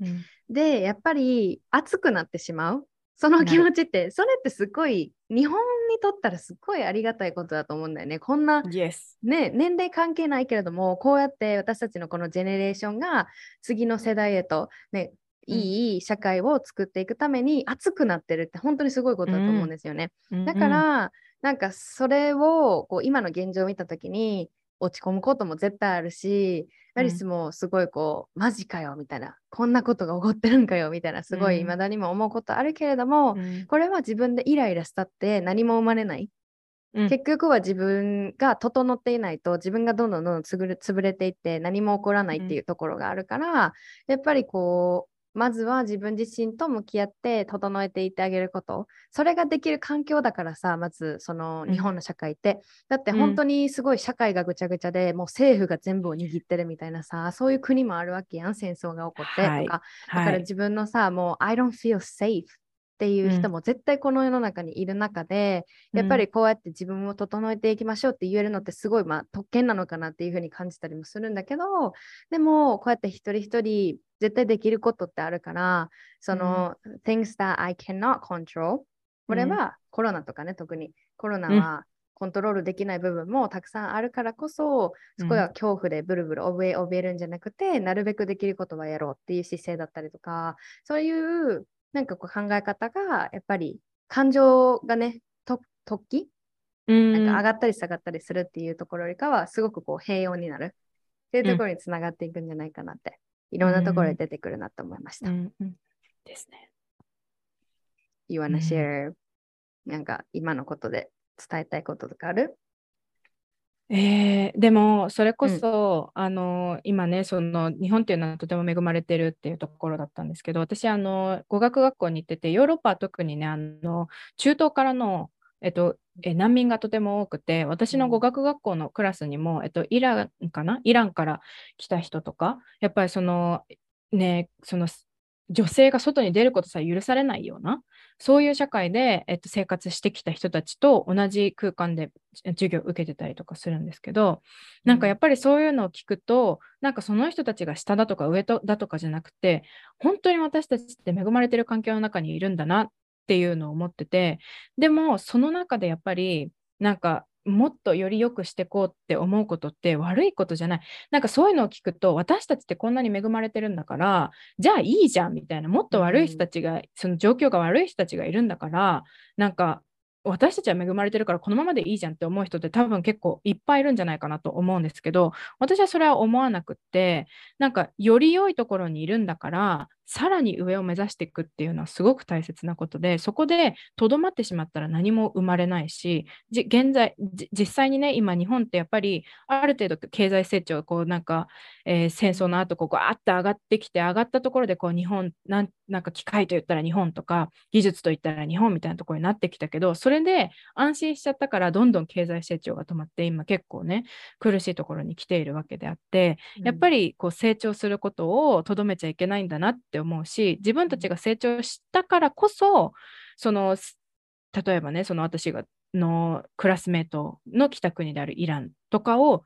うんで、やっぱり熱くなってしまう。その気持ちって、それってすごい、日本にとったらすっごいありがたいことだと思うんだよね。こんな、ね、年齢関係ないけれども、こうやって私たちのこのジェネレーションが次の世代へと、ね、うんいい社会を作っていくために熱くなってるって本当にすごいことだと思うんですよね。だか、ら、なんかそれをこう今の現状を見た時に落ち込むことも絶対あるし、うんアリスもすごいこうマジかよみたいなこんなことが起こってるんかよみたいなすごいうん。未だにも思うことあるけれども、うん。これは自分でイライラしたって何も生まれない、うん。結局は自分が整っていないと自分がどんどんどんどん潰れていって何も起こらないっていうところがあるから、やっぱりこうまずは自分自身と向き合って整えていってあげること。それができる環境だからさまずそのうん。日本の社会って、だってうん。本当にすごい社会がぐちゃぐちゃで、もう政府が全部を握ってるみたいなさそういう国もあるわけやん戦争が起こってとか、はい。だからはい自分のさもう I don't feel safe っていう人も絶対この世の中にいる中で、やっぱりこうやって自分を整えていきましょうって言えるのってすごいまあ特権なのかなっていうふうに感じたりもするんだけどでもこうやって一人一人絶対できることってあるからその、things that I cannot control これはコロナとかね、特に。コロナはコントロールできない部分もたくさんあるからこそ、そこでは恐怖でブルブル怯え怯えるんじゃなくて、なるべくできることはやろうっていう姿勢だったりとか、そういうなんかこう考え方がやっぱり感情がね、と突起？なんか上がったり下がったりするっていうところよりかは、すごくこう平穏になる。っていうところにつながっていくんじゃないかなって、いろんなところで出てくるなと思いました。うんうん、ですね。You wanna share、なんか今のことで伝えたいこととかある？えー、でもそれこそ、うん、あの今ねその日本っていうのはとても恵まれてるっていうところだったんですけど私あの語学学校に行っててヨーロッパは特にねあの中東からのえっと、え難民がとても多くて、私の語学学校のクラスにも、えっと、イランかな？イランから来た人とか、やっぱりその、ね、その女性が外に出ることさえ許されないような、そういう社会で、えっと、生活してきた人たちと同じ空間で授業を受けてたりとかするんですけど、なんかやっぱりそういうのを聞くと、なんかその人たちが下だとか上だとかじゃなくて、本当に私たちって恵まれてる環境の中にいるんだなっていうのを思っててでもその中でやっぱりなんかもっとより良くしていこうって思うことって悪いことじゃない。なんかそういうのを聞くと私たちってこんなに恵まれてるんだからじゃあいいじゃんみたいなもっと悪い人たちが、うん、その状況が悪い人たちがいるんだからなんか私たちは恵まれてるからこのままでいいじゃんって思う人って多分結構いっぱいいるんじゃないかなと思うんですけど私はそれは思わなくってなんかより良いところにいるんだからさらに上を目指していくっていうのはすごく大切なことでそこでとどまってしまったら何も生まれないし現在実際にね今日本ってやっぱりある程度経済成長こうなんか、えー、戦争の後こうガーッと上がってきて上がったところでこう日本なんなんか機械と言ったら日本とか技術と言ったら日本みたいなところになってきたけどそれで安心しちゃったからどんどん経済成長が止まって今結構ね苦しいところに来ているわけであって、やっぱりこう成長することをとどめちゃいけないんだなって思うし自分たちが成長したからこそその例えばねその私がのクラスメートの北国であるイランとかを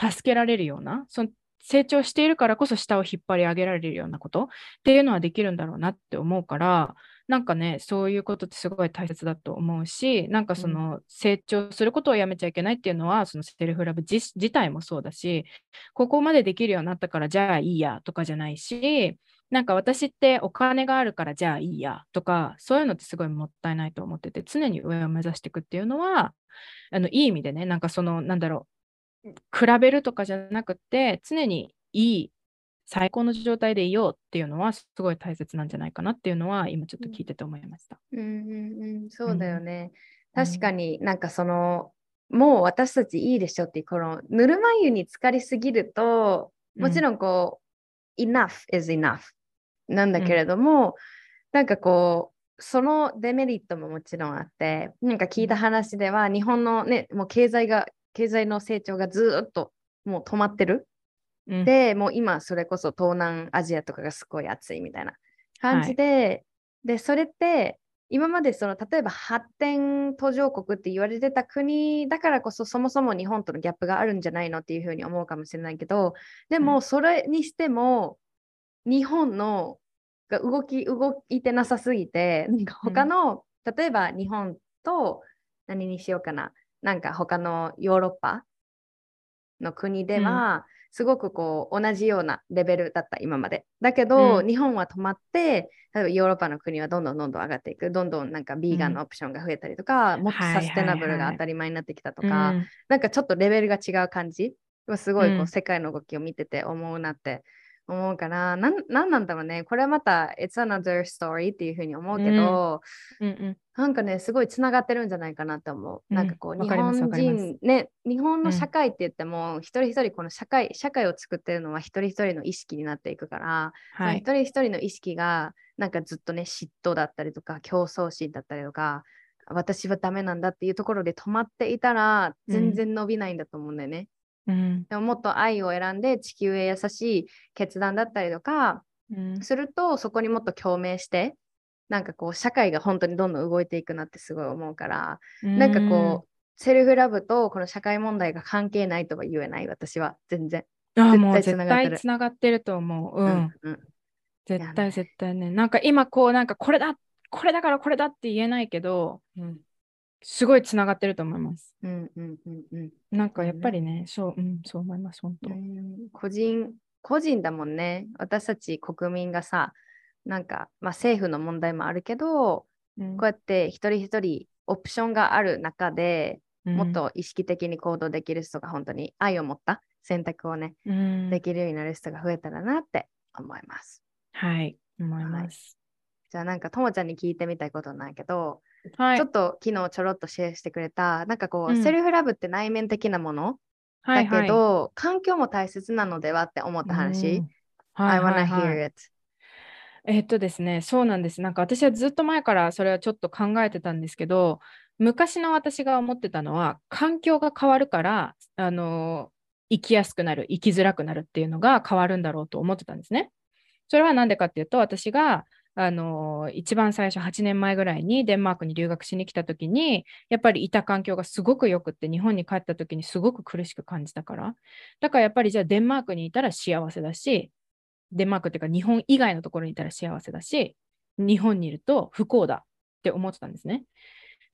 助けられるようなその成長しているからこそ下を引っ張り上げられるようなことっていうのはできるんだろうなって思うからなんかねそういうことってすごい大切だと思うしなんかその成長することをやめちゃいけないっていうのはそのセルフラブ自体もそうだしここまでできるようになったからじゃあいいやとかじゃないしなんか私ってお金があるからじゃあいいやとか、そういうのってすごいもったいないと思ってて、常に上を目指していくっていうのは、あのいい意味でね、なんかその、なんだろう、比べるとかじゃなくて、常にいい、最高の状態でいようっていうのは、すごい大切なんじゃないかなっていうのは、今ちょっと聞いてて思いました。うんうんうん、そうだよね。うん、確かになんかその、もう私たちいいでしょっていう、このぬるま湯に浸かりすぎると、もちろんこう、うん、enough is enough なんだけれども、うん、なんかこうそのデメリットももちろんあってなんか聞いた話では日本のねもう経済が経済の成長がずっともう止まってる、うん、でもう今それこそ東南アジアとかがすごい暑いみたいな感じで、はい、でそれって今までその例えば発展途上国って言われてた国だからこそそもそも日本とのギャップがあるんじゃないのっていうふうに思うかもしれないけどでもそれにしても日本のが動き動いてなさすぎてなんか他の、うん、例えば日本と何にしようかな。なんか他のヨーロッパの国では、すごくこう同じようなレベルだった今まで。だけど、うん、日本は止まって例えばヨーロッパの国はどんどんどんどん上がっていく。どんどんなんかビーガンのオプションが増えたりとか、うん、もっとサステナブルが当たり前になってきたとか、はいはいはい、なんかちょっとレベルが違う感じすごいこう、世界の動きを見てて思うなって思うから、なんなんなんだろうね。これはまた、It's another story っていうふうに思うけど、うん。うんうん、なんかね、すごいつながってるんじゃないかなと思う。うん、なんかこう、日本人、ね、日本の社会って言っても、うん、一人一人この社会、社会を作ってるのは一人一人の意識になっていくから、はい、一人一人の意識が、なんかずっとね、嫉妬だったりとか、競争心だったりとか、私はダメなんだっていうところで止まっていたら、全然伸びないんだと思うんだよね。うん、でももっと愛を選んで地球へ優しい決断だったりとか、うん、するとそこにもっと共鳴してなんかこう社会が本当にどんどん動いていくなってすごい思うから、うん、なんかこうセルフラブとこの社会問題が関係ないとは言えない私は全然。あもう絶対つながってると思う。うん。うんうん、絶対絶対ね。なんか今こうなんかこれだこれだからこれだって言えないけど、うんすごいつながってると思います。うんうんうんうんなんかやっぱりね、そう、うん、そう思います、本当。うん個人個人だもんね私たち国民がさなんか、まあ、政府の問題もあるけどうんこうやって一人一人オプションがある中でうんもっと意識的に行動できる人が本当に愛を持った選択をね、うんできるようになる人が増えたらなって思います。はい、思います。じゃあなんかともちゃんに聞いてみたいことなんやけど、はいちょっと昨日ちょろっとシェアしてくれたなんかこう、うんセルフラブって内面的なものはいだけど、環境も大切なのではって思った話。うんはい I はい wanna はい hear it. えっとですね、そうなんです。なんか私はずっと前からそれはちょっと考えてたんですけど、昔の私が思ってたのは、環境が変わるから、あの生きやすくなる、生きづらくなるっていうのが変わるんだろうと思ってたんですね。それは何でかっていうと、私があの一番最初8年前ぐらいにデンマークに留学しに来た時にやっぱりいた環境がすごく良くって日本に帰った時にすごく苦しく感じたからだからやっぱりじゃあデンマークにいたら幸せだしデンマークっていうか日本以外のところにいたら幸せだし日本にいると不幸だって思ってたんですね。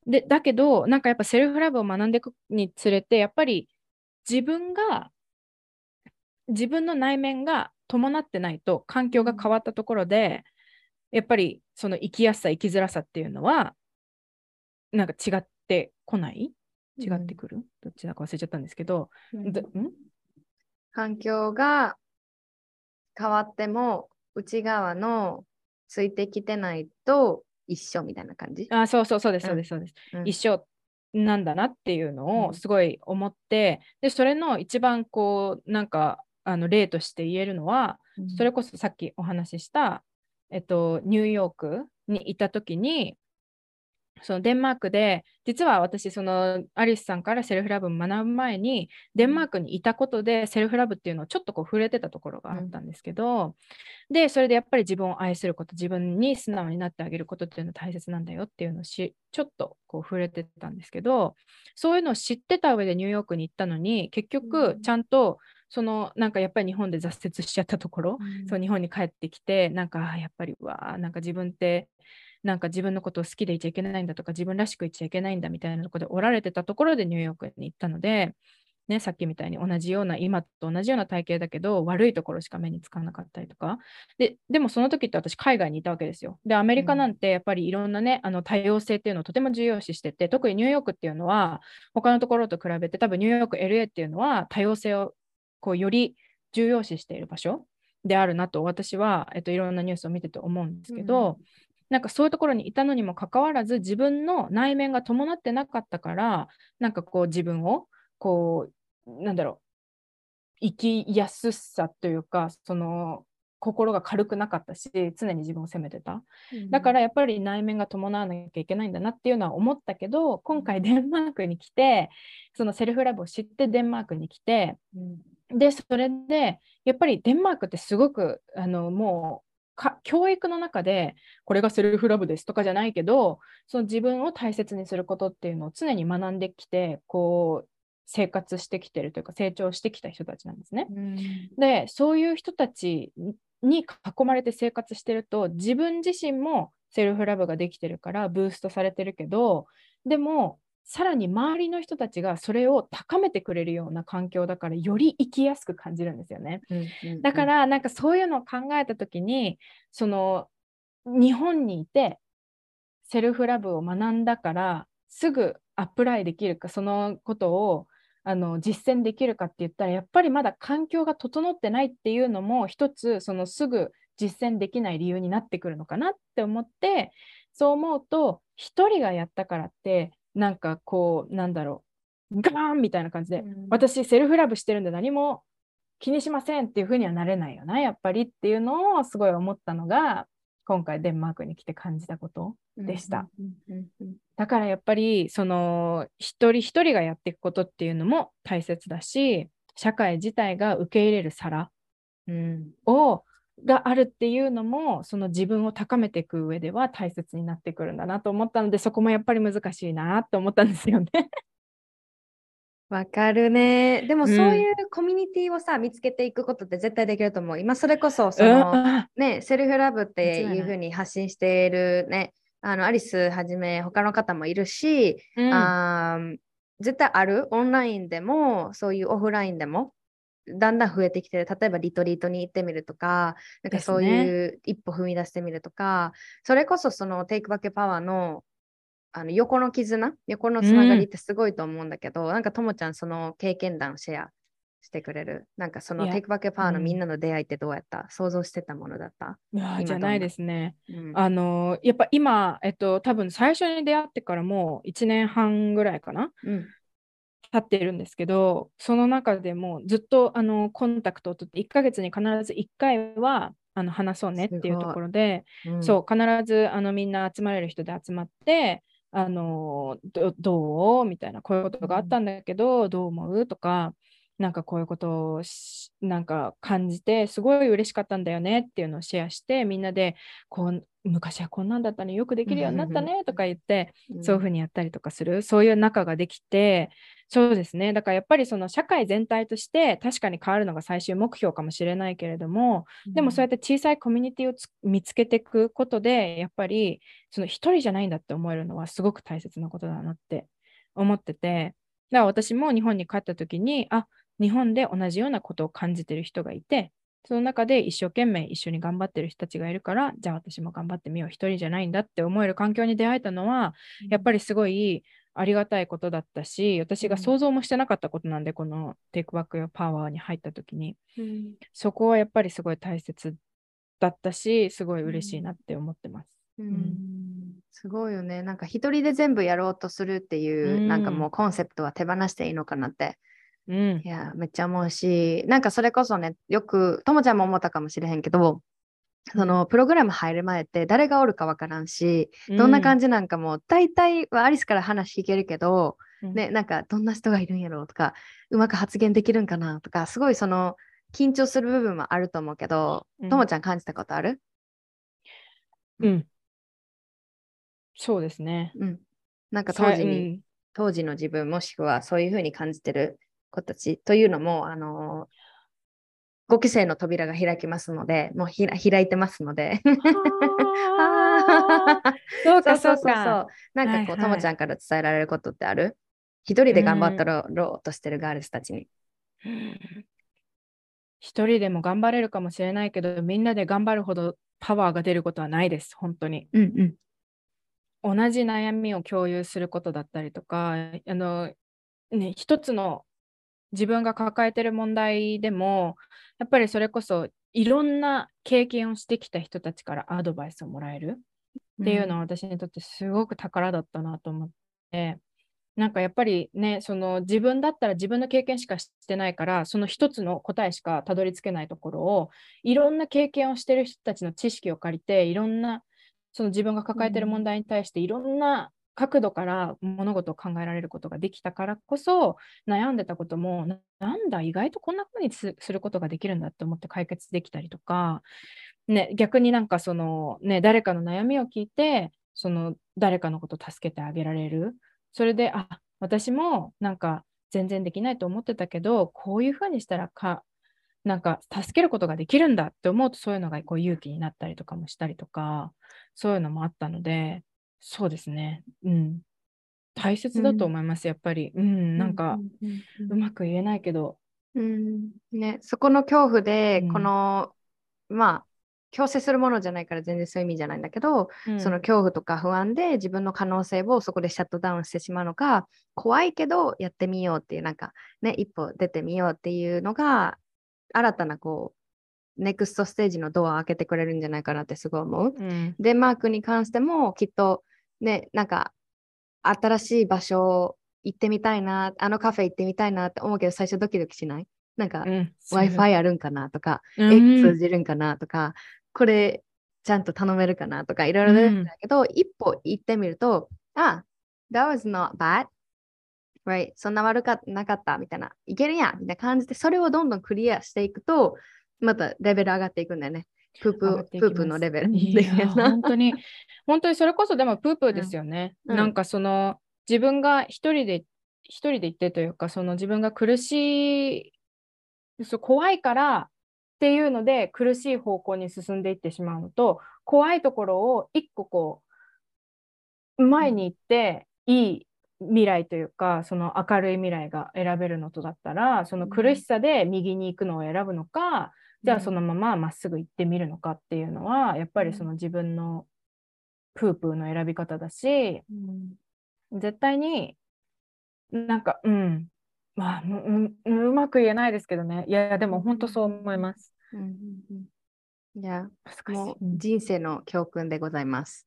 でだけどなんかやっぱセルフラブを学んでいくにつれてやっぱり自分が自分の内面が伴ってないと環境が変わったところで、やっぱりその生きやすさ生きづらさっていうのはなんか違ってこない？違ってくる、どっちだか忘れちゃったんですけど、うん。どん？環境が変わっても内側のついてきてないと一緒みたいな感じ？あそうそうそうですそううんですそうです、うん。一緒なんだなっていうのうん。をすごい思って、でそれの一番こうなんかあの例として言えるのは、それこそさっきお話しした、えっと、ニューヨークにいた時にそのデンマークで実は私そのアリスさんからセルフラブを学ぶ前にデンマークにいたことでセルフラブっていうのをちょっとこう触れてたところがあったんですけど、でそれでやっぱり自分を愛すること自分に素直になってあげることっていうのは大切なんだよっていうのをしちょっとこう触れてたんですけどそういうのを知ってた上でニューヨークに行ったのに結うん。局ちゃんとそのなんかやっぱり日本で挫折しちゃったところ、そう日本に帰ってきてなんかあやっぱりうわーなんか自分ってなんか自分のことを好きでいちゃいけないんだとか自分らしくいちゃいけないんだみたいなところでおられてたところでニューヨークに行ったので、ね、さっきみたいに同じような今と同じような体型だけど悪いところしか目につかなかったりとか。ででもその時って私海外にいたわけですよ。でアメリカなんてやっぱりいろんなね、あの多様性っていうのをとても重要視してて特にニューヨークっていうのは他のところと比べて多分ニューヨーク LA っていうのは多様性をこうより重要視している場所であるなと私は、えっと、いろんなニュースを見てて思うんですけど、なんかそういうところにいたのにもかかわらず自分の内面が伴ってなかったからなんかこう自分をこうなんだろう生きやすさというかその心が軽くなかったし常に自分を責めてた。だからやっぱり内面が伴わなきゃいけないんだなっていうのは思ったけど今回デンマークに来てそのセルフラブを知ってデンマークに来てうんで、それで、やっぱりデンマークってすごく、あの、もうか、教育の中で、これがセルフラブですとかじゃないけど、その自分を大切にすることっていうのを常に学んできて、こう、生活してきてるというか、成長してきた人たちなんですね。うんで、そういう人たちに囲まれて生活してると、自分自身もセルフラブができてるから、ブーストされてるけど、でも、さらに周りの人たちがそれを高めてくれるような環境だから、より生きやすく感じるんですよね。うんだから、なんかそういうのを考えたときに、その、日本にいて、セルフラブを学んだから、すぐアプライできるか、そのことをあの実践できるかって言ったら、やっぱりまだ環境が整ってないっていうのも、一つ、そのすぐ実践できない理由になってくるのかなって思って、そう思うと、一人がやったからって、なんかこう、なんだろう、ガーンみたいな感じで、うん。私、セルフラブしてるんで何も気にしませんっていうふうにはなれないよな、やっぱりっていうのをすごい思ったのが、今回デンマークに来て感じたことでした。だからやっぱりその一人一人がやっていくことっていうのも大切だし社会自体が受け入れる皿うん。をがあるっていうのもその自分を高めていく上では大切になってくるんだなと思ったのでそこもやっぱり難しいなと思ったんですよね。わかるね。でもうんそういうコミュニティをさ、見つけていくことって絶対できると思う。今それこそその、うんね、セルフラブっていうふうに発信しているね、あのアリスはじめ他の方もいるし、うんあー絶対ある？オンラインでもそういうオフラインでもだんだん増えてきてる。例えばリトリートに行ってみるとかなんかそういう一歩踏み出してみるとか、それこそそのテイクバックパワーのあの横の絆横のつながりってすごいと思うんだけど、なんかともちゃんその経験談シェアしてくれる。なんかそのテイクバックパワーのうん。みんなの出会いってどうやった、想像してたものだった、いじゃないですね。うん。あのやっぱ今、えっと、多分最初に出会ってからもう1年半ぐらいかな。うん経ってるんですけど、その中でもずっとあのコンタクトを取って1ヶ月に必ず1回はあの話そうねっていうところで、うん。そう必ずあのみんな集まれる人で集まって、あのどどう？みたいなこういうことがあったんだけど、どう思う？とかなんかこういうことをしなんか感じてすごい嬉しかったんだよねっていうのをシェアしてみんなでこう昔はこんなんだったのよくできるようになったねとか言ってそういうふうにやったりとかするそういう仲ができてそうですね。だからやっぱりその社会全体として確かに変わるのが最終目標かもしれないけれどもでもそうやって小さいコミュニティをつ見つけていくことでやっぱりその一人じゃないん。だって思えるのはすごく大切なことだなって思っててだから私も日本に帰った時にあ日本で同じようなことを感じてる人がいてその中で一生懸命一緒に頑張ってる人たちがいるからじゃあ私も頑張ってみよう一人じゃないんだって思える環境に出会えたのはやっぱりすごいありがたいことだったし私が想像もしてなかったことなんで、このテイクバックやパワーに入った時にうんそこはやっぱりすごい大切だったしすごい嬉しいなって思ってます。うんすごいよね。なんか一人で全部やろうとするっていう、うんなんかもうコンセプトは手放していいのかなって。うん。いや、めっちゃ思うし、なんかそれこそね、よく、ともちゃんも思ったかもしれへんけど、そのプログラム入る前って誰がおるかわからんし、どんな感じなんかも大体はアリスから話聞けるけど、うん。ね、なんかどんな人がいるんやろうとか、うまく発言できるんかなとか、すごいその緊張する部分もあると思うけど、うん。ともちゃん感じたことある？うん。そうですね。うん。なんか当時さに、当時の自分もしくはそういうふうに感じてる子たちというのも、あの5期生の扉が開きますので、もうひら開いてますので。そうかそうか。なんかこう、はいはいともちゃんから伝えられることってある？一人で頑張ったろうとしてるガールズたちに。一人でも頑張れるかもしれないけど、みんなで頑張るほどパワーが出ることはないです、本当に。うんうん。同じ悩みを共有することだったりとか、あの、ね、一つの自分が抱えてる問題でも、やっぱりそれこそいろんな経験をしてきた人たちからアドバイスをもらえるっていうのは私にとってすごく宝だったなと思って、なんかやっぱりね、その自分だったら自分の経験しかしてないから、その一つの答えしかたどり着けないところを、いろんな経験をしてる人たちの知識を借りて、いろんなその自分が抱えてる問題に対していろんな角度から物事を考えられることができたからこそ悩んでたこともなんだ意外とこんな風にすすることができるんだって思って解決できたりとか、ね、逆になんかその、ね、誰かの悩みを聞いてその誰かのことを助けてあげられる。それであ私もなんか全然できないと思ってたけどこういう風にしたらかなんか助けることができるんだって思うとそういうのがこう勇気になったりとかもしたりとかそういうのもあったのでそうですね。うん。大切だと思います、やっぱり。うんなんかううんうまく言えないけど。うん。ね、そこの恐怖で、うん。この、まあ、強制するものじゃないから全然そういう意味じゃないんだけど、うん。その恐怖とか不安で自分の可能性をそこでシャットダウンしてしまうのか、怖いけどやってみようっていう、なんかね、一歩出てみようっていうのが、新たなこう、ネクストステージのドアを開けてくれるんじゃないかなってすごい思う。うん。デンマークに関してもきっとね、なんか新しい場所行ってみたいな、あのカフェ行ってみたいなって思うけど最初ドキドキしない？なんか、うん Wi-Fi あるんかなとか、うんえ通じるんかなとか、これちゃんと頼めるかなとかいろいろ出るんだけど、一歩行ってみると、あ、that was not bad. Right? そんな悪かなかったみたいな、いけるやんみたいな感じで、それをどんどんクリアしていくと、またレベル上がっていくんだよね。プープ、プープのレベル。いや本当に、本当にそれこそでもプープーですよね。うんなんかその自分が一人で、一人で行ってというか、その自分が苦しい、そう怖いからっていうので苦しい方向に進んでいってしまうのと、怖いところを一個こう、前に行っていい未来というかその明るい未来が選べるのとだったらその苦しさで右に行くのを選ぶのか、じゃあそのまままっすぐ行ってみるのかっていうのはやっぱりその自分のプープーの選び方だし、絶対になんかうん。まあううまく言えないですけどね。いやでも本当そう思います。うんうんうん、いやもう人生の教訓でございます。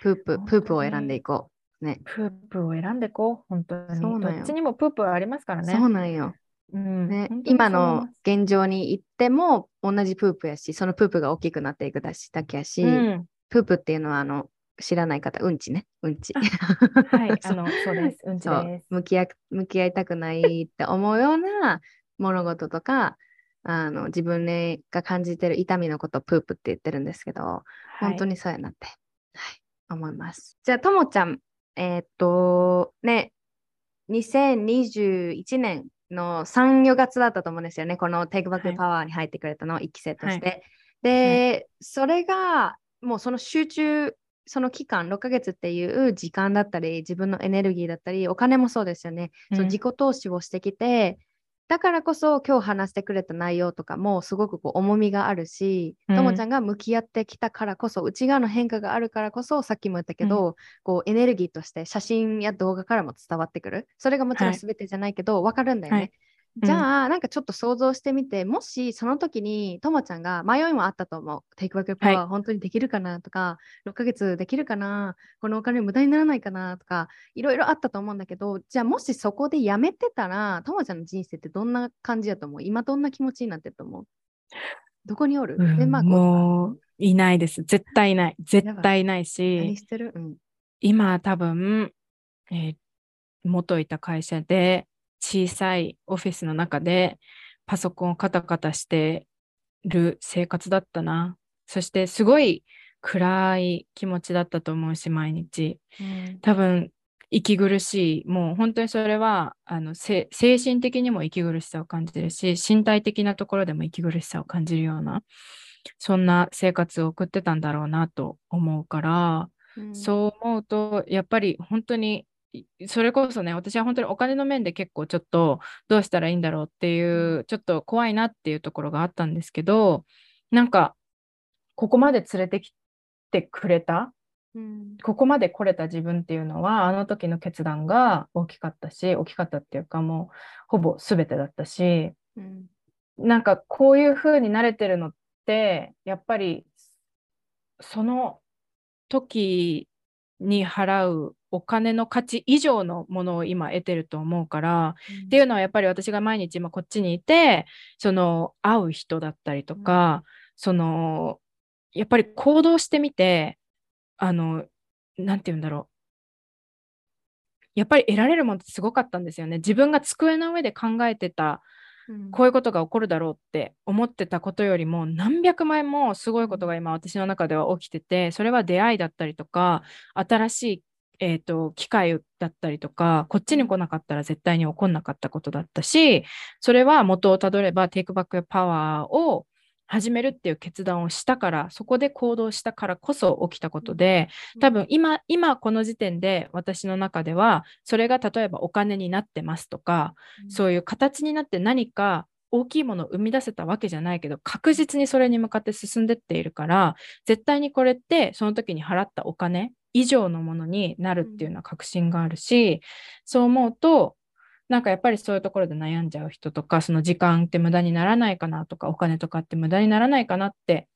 プーププープを選んでいこう。ね、プープを選んでいこう。本当に。そうどっちにもプープありますからね。そうなんよ。うん。ね、今の現状に行っても同じプープやしそのプープが大きくなっていくだしだけやし、うん、プープっていうのはあの知らない方、うんちね、うんち。はい、あの、そうです、うんちです。向き合。向き合いたくないって思うような物事とか、あの自分が感じてる痛みのことをプープって言ってるんですけど、はい、本当にそうやなって、はい、思います。じゃあ、ともちゃん、えー、っと、ね、2021年の3、4月だったと思うんですよね、この Take Back Power に入ってくれたの、1期生として。はい、で、はい、それが、もうその集中その期間6ヶ月っていう時間だったり自分のエネルギーだったりお金もそうですよね、うん、その自己投資をしてきてだからこそ今日話してくれた内容とかもすごくこう重みがあるし、ともちゃんが向き合ってきたからこそ内側の変化があるからこそさっきも言ったけど、うん、こうエネルギーとして写真や動画からも伝わってくる。それがもちろん全てじゃないけど、はい、分かるんだよね、はいじゃあ、なんかちょっと想像してみて、もしその時にともちゃんが迷いもあったと思う。テイクバックパワー本当にできるかなとか、6ヶ月できるかな、このお金無駄にならないかなとか、いろいろあったと思うんだけど、じゃあもしそこでやめてたら、ともちゃんの人生ってどんな感じだと思う？今どんな気持ちになってると思う？どこにおる、うん、もういないです。絶対い。ない。絶対いないし、何してる、うん、今多分、えー、元いた会社で小さいオフィスの中でパソコンをカタカタしてる生活だったな。そしてすごい暗い気持ちだったと思うし、毎日。うん、多分、息苦しい。もう本当にそれはあの精神的にも息苦しさを感じてるし、身体的なところでも息苦しさを感じるような、そんな生活を送ってたんだろうなと思うから、うん、そう思うと、やっぱり本当にそれこそね、私は本当にお金の面で結構ちょっとどうしたらいいんだろうっていう、ちょっと怖いなっていうところがあったんですけど、なんか、ここまで連れてきてくれた、うん、ここまで来れた自分っていうのは、あの時の決断が大きかったし、大きかったっていうか、もうほぼ全てだったし、うん、なんかこういう風に慣れてるのって、やっぱりその時に払うお金の価値以上のものを今得てると思うから、うん、っていうのはやっぱり私が毎日今こっちにいてその会う人だったりとか、うん、そのやっぱり行動してみてあの何て言うんだろう。やっぱり得られるものってすごかったんですよね。自分が机の上で考えてたこういうことが起こるだろうって思ってたことよりも何百枚もすごいことが今私の中では起きててそれは出会いだったりとか新しいえーと、機会だったりとかこっちに来なかったら絶対に起こんなかったことだったしそれは元をたどればテイクバックパワーを始めるっていう決断をしたからそこで行動したからこそ起きたことで多分今今この時点で私の中ではそれが例えばお金になってますとか、うん、そういう形になって何か大きいものを生み出せたわけじゃないけど確実にそれに向かって進んでっているから絶対にこれってその時に払ったお金以上のものになるっていうのは確信があるし、そう思うとなんかやっぱりそういうところで悩んじゃう人とかその時間って無駄にならないかなとかお金とかって無駄にならないかなって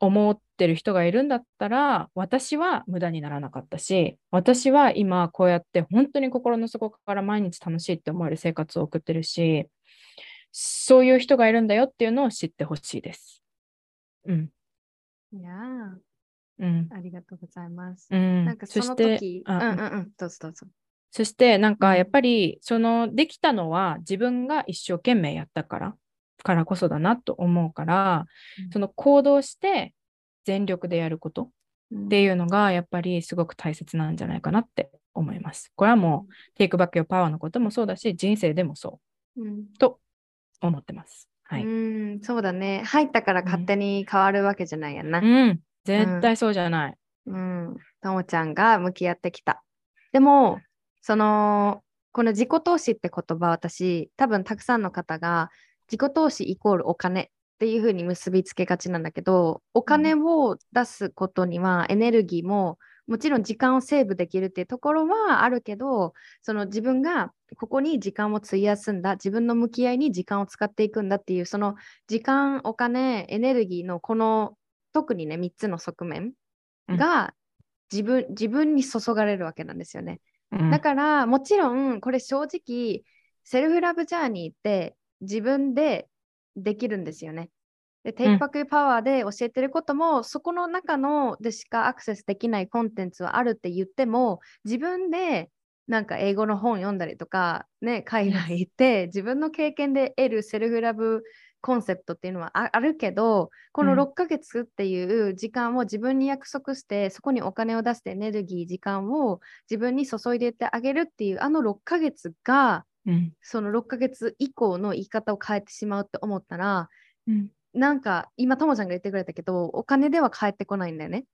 思ってる人がいるんだったら私は無駄にならなかったし私は今こうやって本当に心の底から毎日楽しいって思える生活を送ってるしそういう人がいるんだよっていうのを知ってほしいです。うん。いやうん、ありがとうございます。うん、なんかその時、うんうん。うん、どうぞどうぞ。そしてなんかやっぱりそのできたのは自分が一生懸命やったからからこそだなと思うから、うん、その行動して全力でやることっていうのがやっぱりすごく大切なんじゃないかなって思います。これはもう、テイクバックよパワーのこともそうだし人生でもそう、うん、と思ってます。はい、うんそうだね。入ったから勝手に変わるわけじゃないやな。うん絶対そうじゃない。うん。ともちゃんが向き合ってきた。でも、その、この自己投資って言葉、私、多分たくさんの方が自己投資イコールお金っていうふうに結びつけがちなんだけど、お金を出すことにはエネルギーも、もちろん時間をセーブできるっていうところはあるけど、その自分がここに時間を費やすんだ、自分の向き合いに時間を使っていくんだっていう、その時間、お金、エネルギーのこの特にね、3つの側面が自分,、自分に注がれるわけなんですよね。うんだからもちろんこれ正直セルフラブジャーニーって自分でできるんですよね。で、テイクバックパワーで教えてることも、そこの中のでしかアクセスできないコンテンツはあるって言っても、自分でなんか英語の本読んだりとか、ね、海外行って自分の経験で得るセルフラブコンセプトっていうのはああるけど、このうん。6ヶ月っていう時間を自分に約束して、そこにお金を出してエネルギー、時間を自分に注いでいってあげるっていうあの6ヶ月が、うん。その6ヶ月以降の言い方を変えてしまうって思ったら、うん。なんか今、ともちゃんが言ってくれたけど、お金では返ってこないんだよね。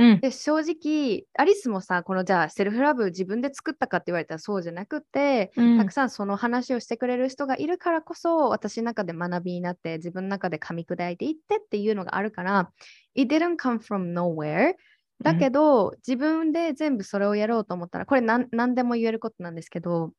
うん。で、正直、アリスもさ、このじゃあセルフラブ自分で作ったかって言われたらそうじゃなくて、うん。たくさんその話をしてくれる人がいるからこそ、私の中で学びになって、自分の中で噛み砕いていってっていうのがあるから、It didn't come from nowhere. だけど、自分で全部それをやろうと思ったら、これ何何でも言えることなんですけど、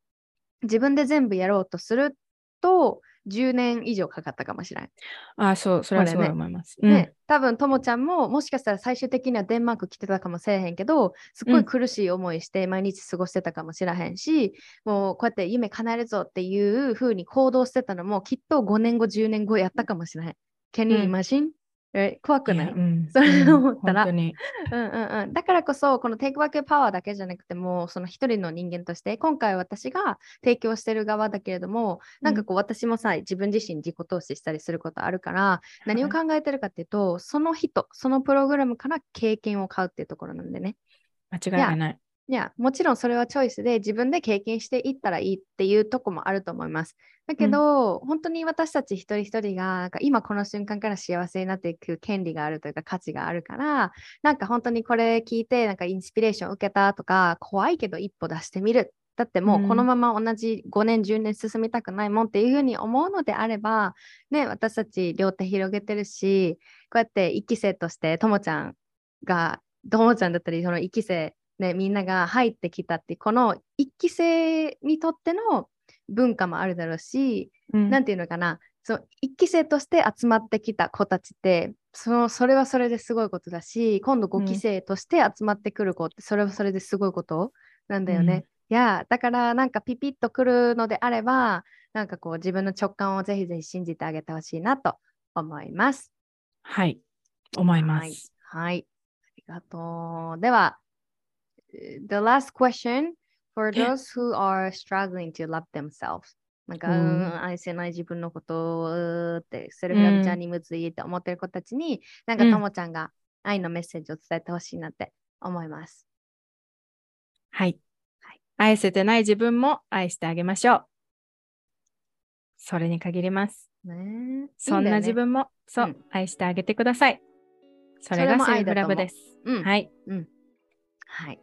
自分で全部やろうとすると、10年以上かかったかもしれない。あそう、それはすごい思います。ね、多分ともちゃんももしかしたら最終的にはデンマーク来てたかもしれへんけどすっごうんい苦しい思いして毎日過ごしてたかもしれへんし、もうこうやって夢叶えるぞっていう風に行動してたのもきっと5年後10年後やったかもしれへん。Can you うん imagine? え怖くうん、ない？やうん。それうん思ったら。本当に。うんうんうん、だからこそ、このテイクバックパワーだけじゃなくても、その一人の人間として、今回私が提供してる側だけれども、なんかこう私もさ、自分自身自己投資したりすることあるから、何を考えてるかっていうと、その人、そのプログラムから経験を買うっていうところなんでね。間違いがない。いや、もちろんそれはチョイスで自分で経験していったらいいっていうとこもあると思います。だけど、本当に私たち一人一人がなんか今この瞬間から幸せになっていく権利があるというか価値があるから、なんか本当にこれ聞いてなんかインスピレーションを受けたとか、怖いけど一歩出してみる。だってもうこのまま同じ5年、10年進みたくないもんっていうふうに思うのであれば、ね、私たち両手広げてるし、こうやって一期生としてともちゃんが、ともちゃんだったり、その一期生、ね、みんなが入ってきたってこの一期生にとっての文化もあるだろうし、うんなんていうのかな、そう一期生として集まってきた子たちって、そのそれはそれですごいことだし、今度5期生として集まってくる子って、それはそれですごいことなんだよね。いや、だからなんかピピッとくるのであれば、なんかこう自分の直感をぜひぜひ信じてあげてほしいなと思います。はい、思います。はい。はい。ありがとう。では、eh, the last question for those who are struggling to love themselves. なんか、うんうん愛せない自分のことって、セルフラブちゃんにむずいって思ってる子たちに、なんかうんともちゃんが愛のメッセージを伝えてほしいなって思います。はいはい。愛せてない自分も愛してあげましょう。それに限ります。ねえそんな自。分も、そう、うん愛してあげてください。それがセルフラブです。いいんはい。うん。はい。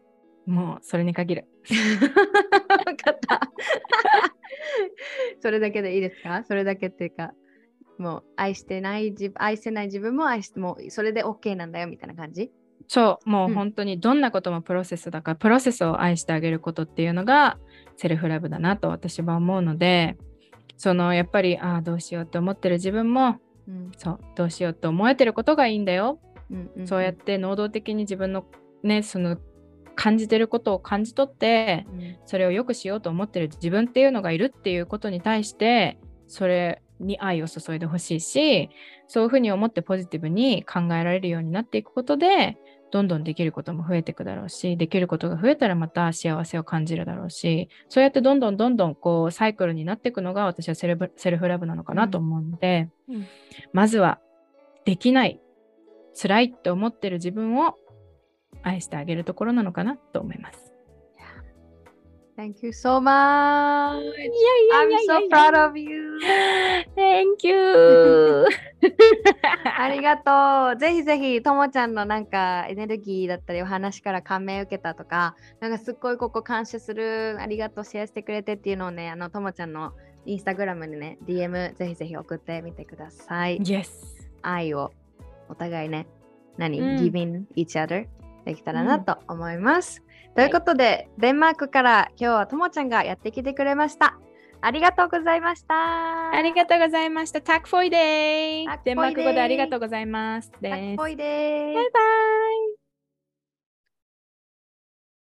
もうそれに限る。わかった。それだけでいいですか？それだけっていうか、もう愛してない自愛せない自分も愛してもうそれで OK なんだよみたいな感じ？そう、もううん本当にどんなこともプロセスだから、プロセスを愛してあげることっていうのがセルフラブだなと私は思うので、そのやっぱり、ああ、どうしようと思ってる自分も、うんそう、どうしようと思えてることがいいんだよ。うんうんそうやって能動的に自分のね、その感じてることを感じ取って、うん。それを良くしようと思ってる自分っていうのがいるっていうことに対して、それに愛を注いでほしいし、そういうふうに思ってポジティブに考えられるようになっていくことで、どんどんできることも増えていくだろうし、できることが増えたらまた幸せを感じるだろうし、そうやってどんどんどんどんこうサイクルになっていくのが私はセルブセルフラブなのかなと思うので、うん。まずはできない、辛いって思ってる自分を愛してあげるところなのかなと思います。Thank you so much! いや I'm so proud of you! Thank you! ありりがとう。ぜひぜひ、ともちゃんのなんかエネルギーだったりお話から感銘を受けたとか、なんかすっごいここ感謝する、ありがとう、シェアしてくれてっていうのをね、あの、ともちゃんのインスタグラムにね、DM ぜひぜひ送ってみてください。Yes。愛をお互いね、何、うん giving each other できたらなと思います。ということで、デンマークから今日はともちゃんがやってきてくれました。ありがとうございました。ありがとうございました。タックフォイデー Tack デンマーク語でありがとうございます。かっです。こいいです。バイバイ。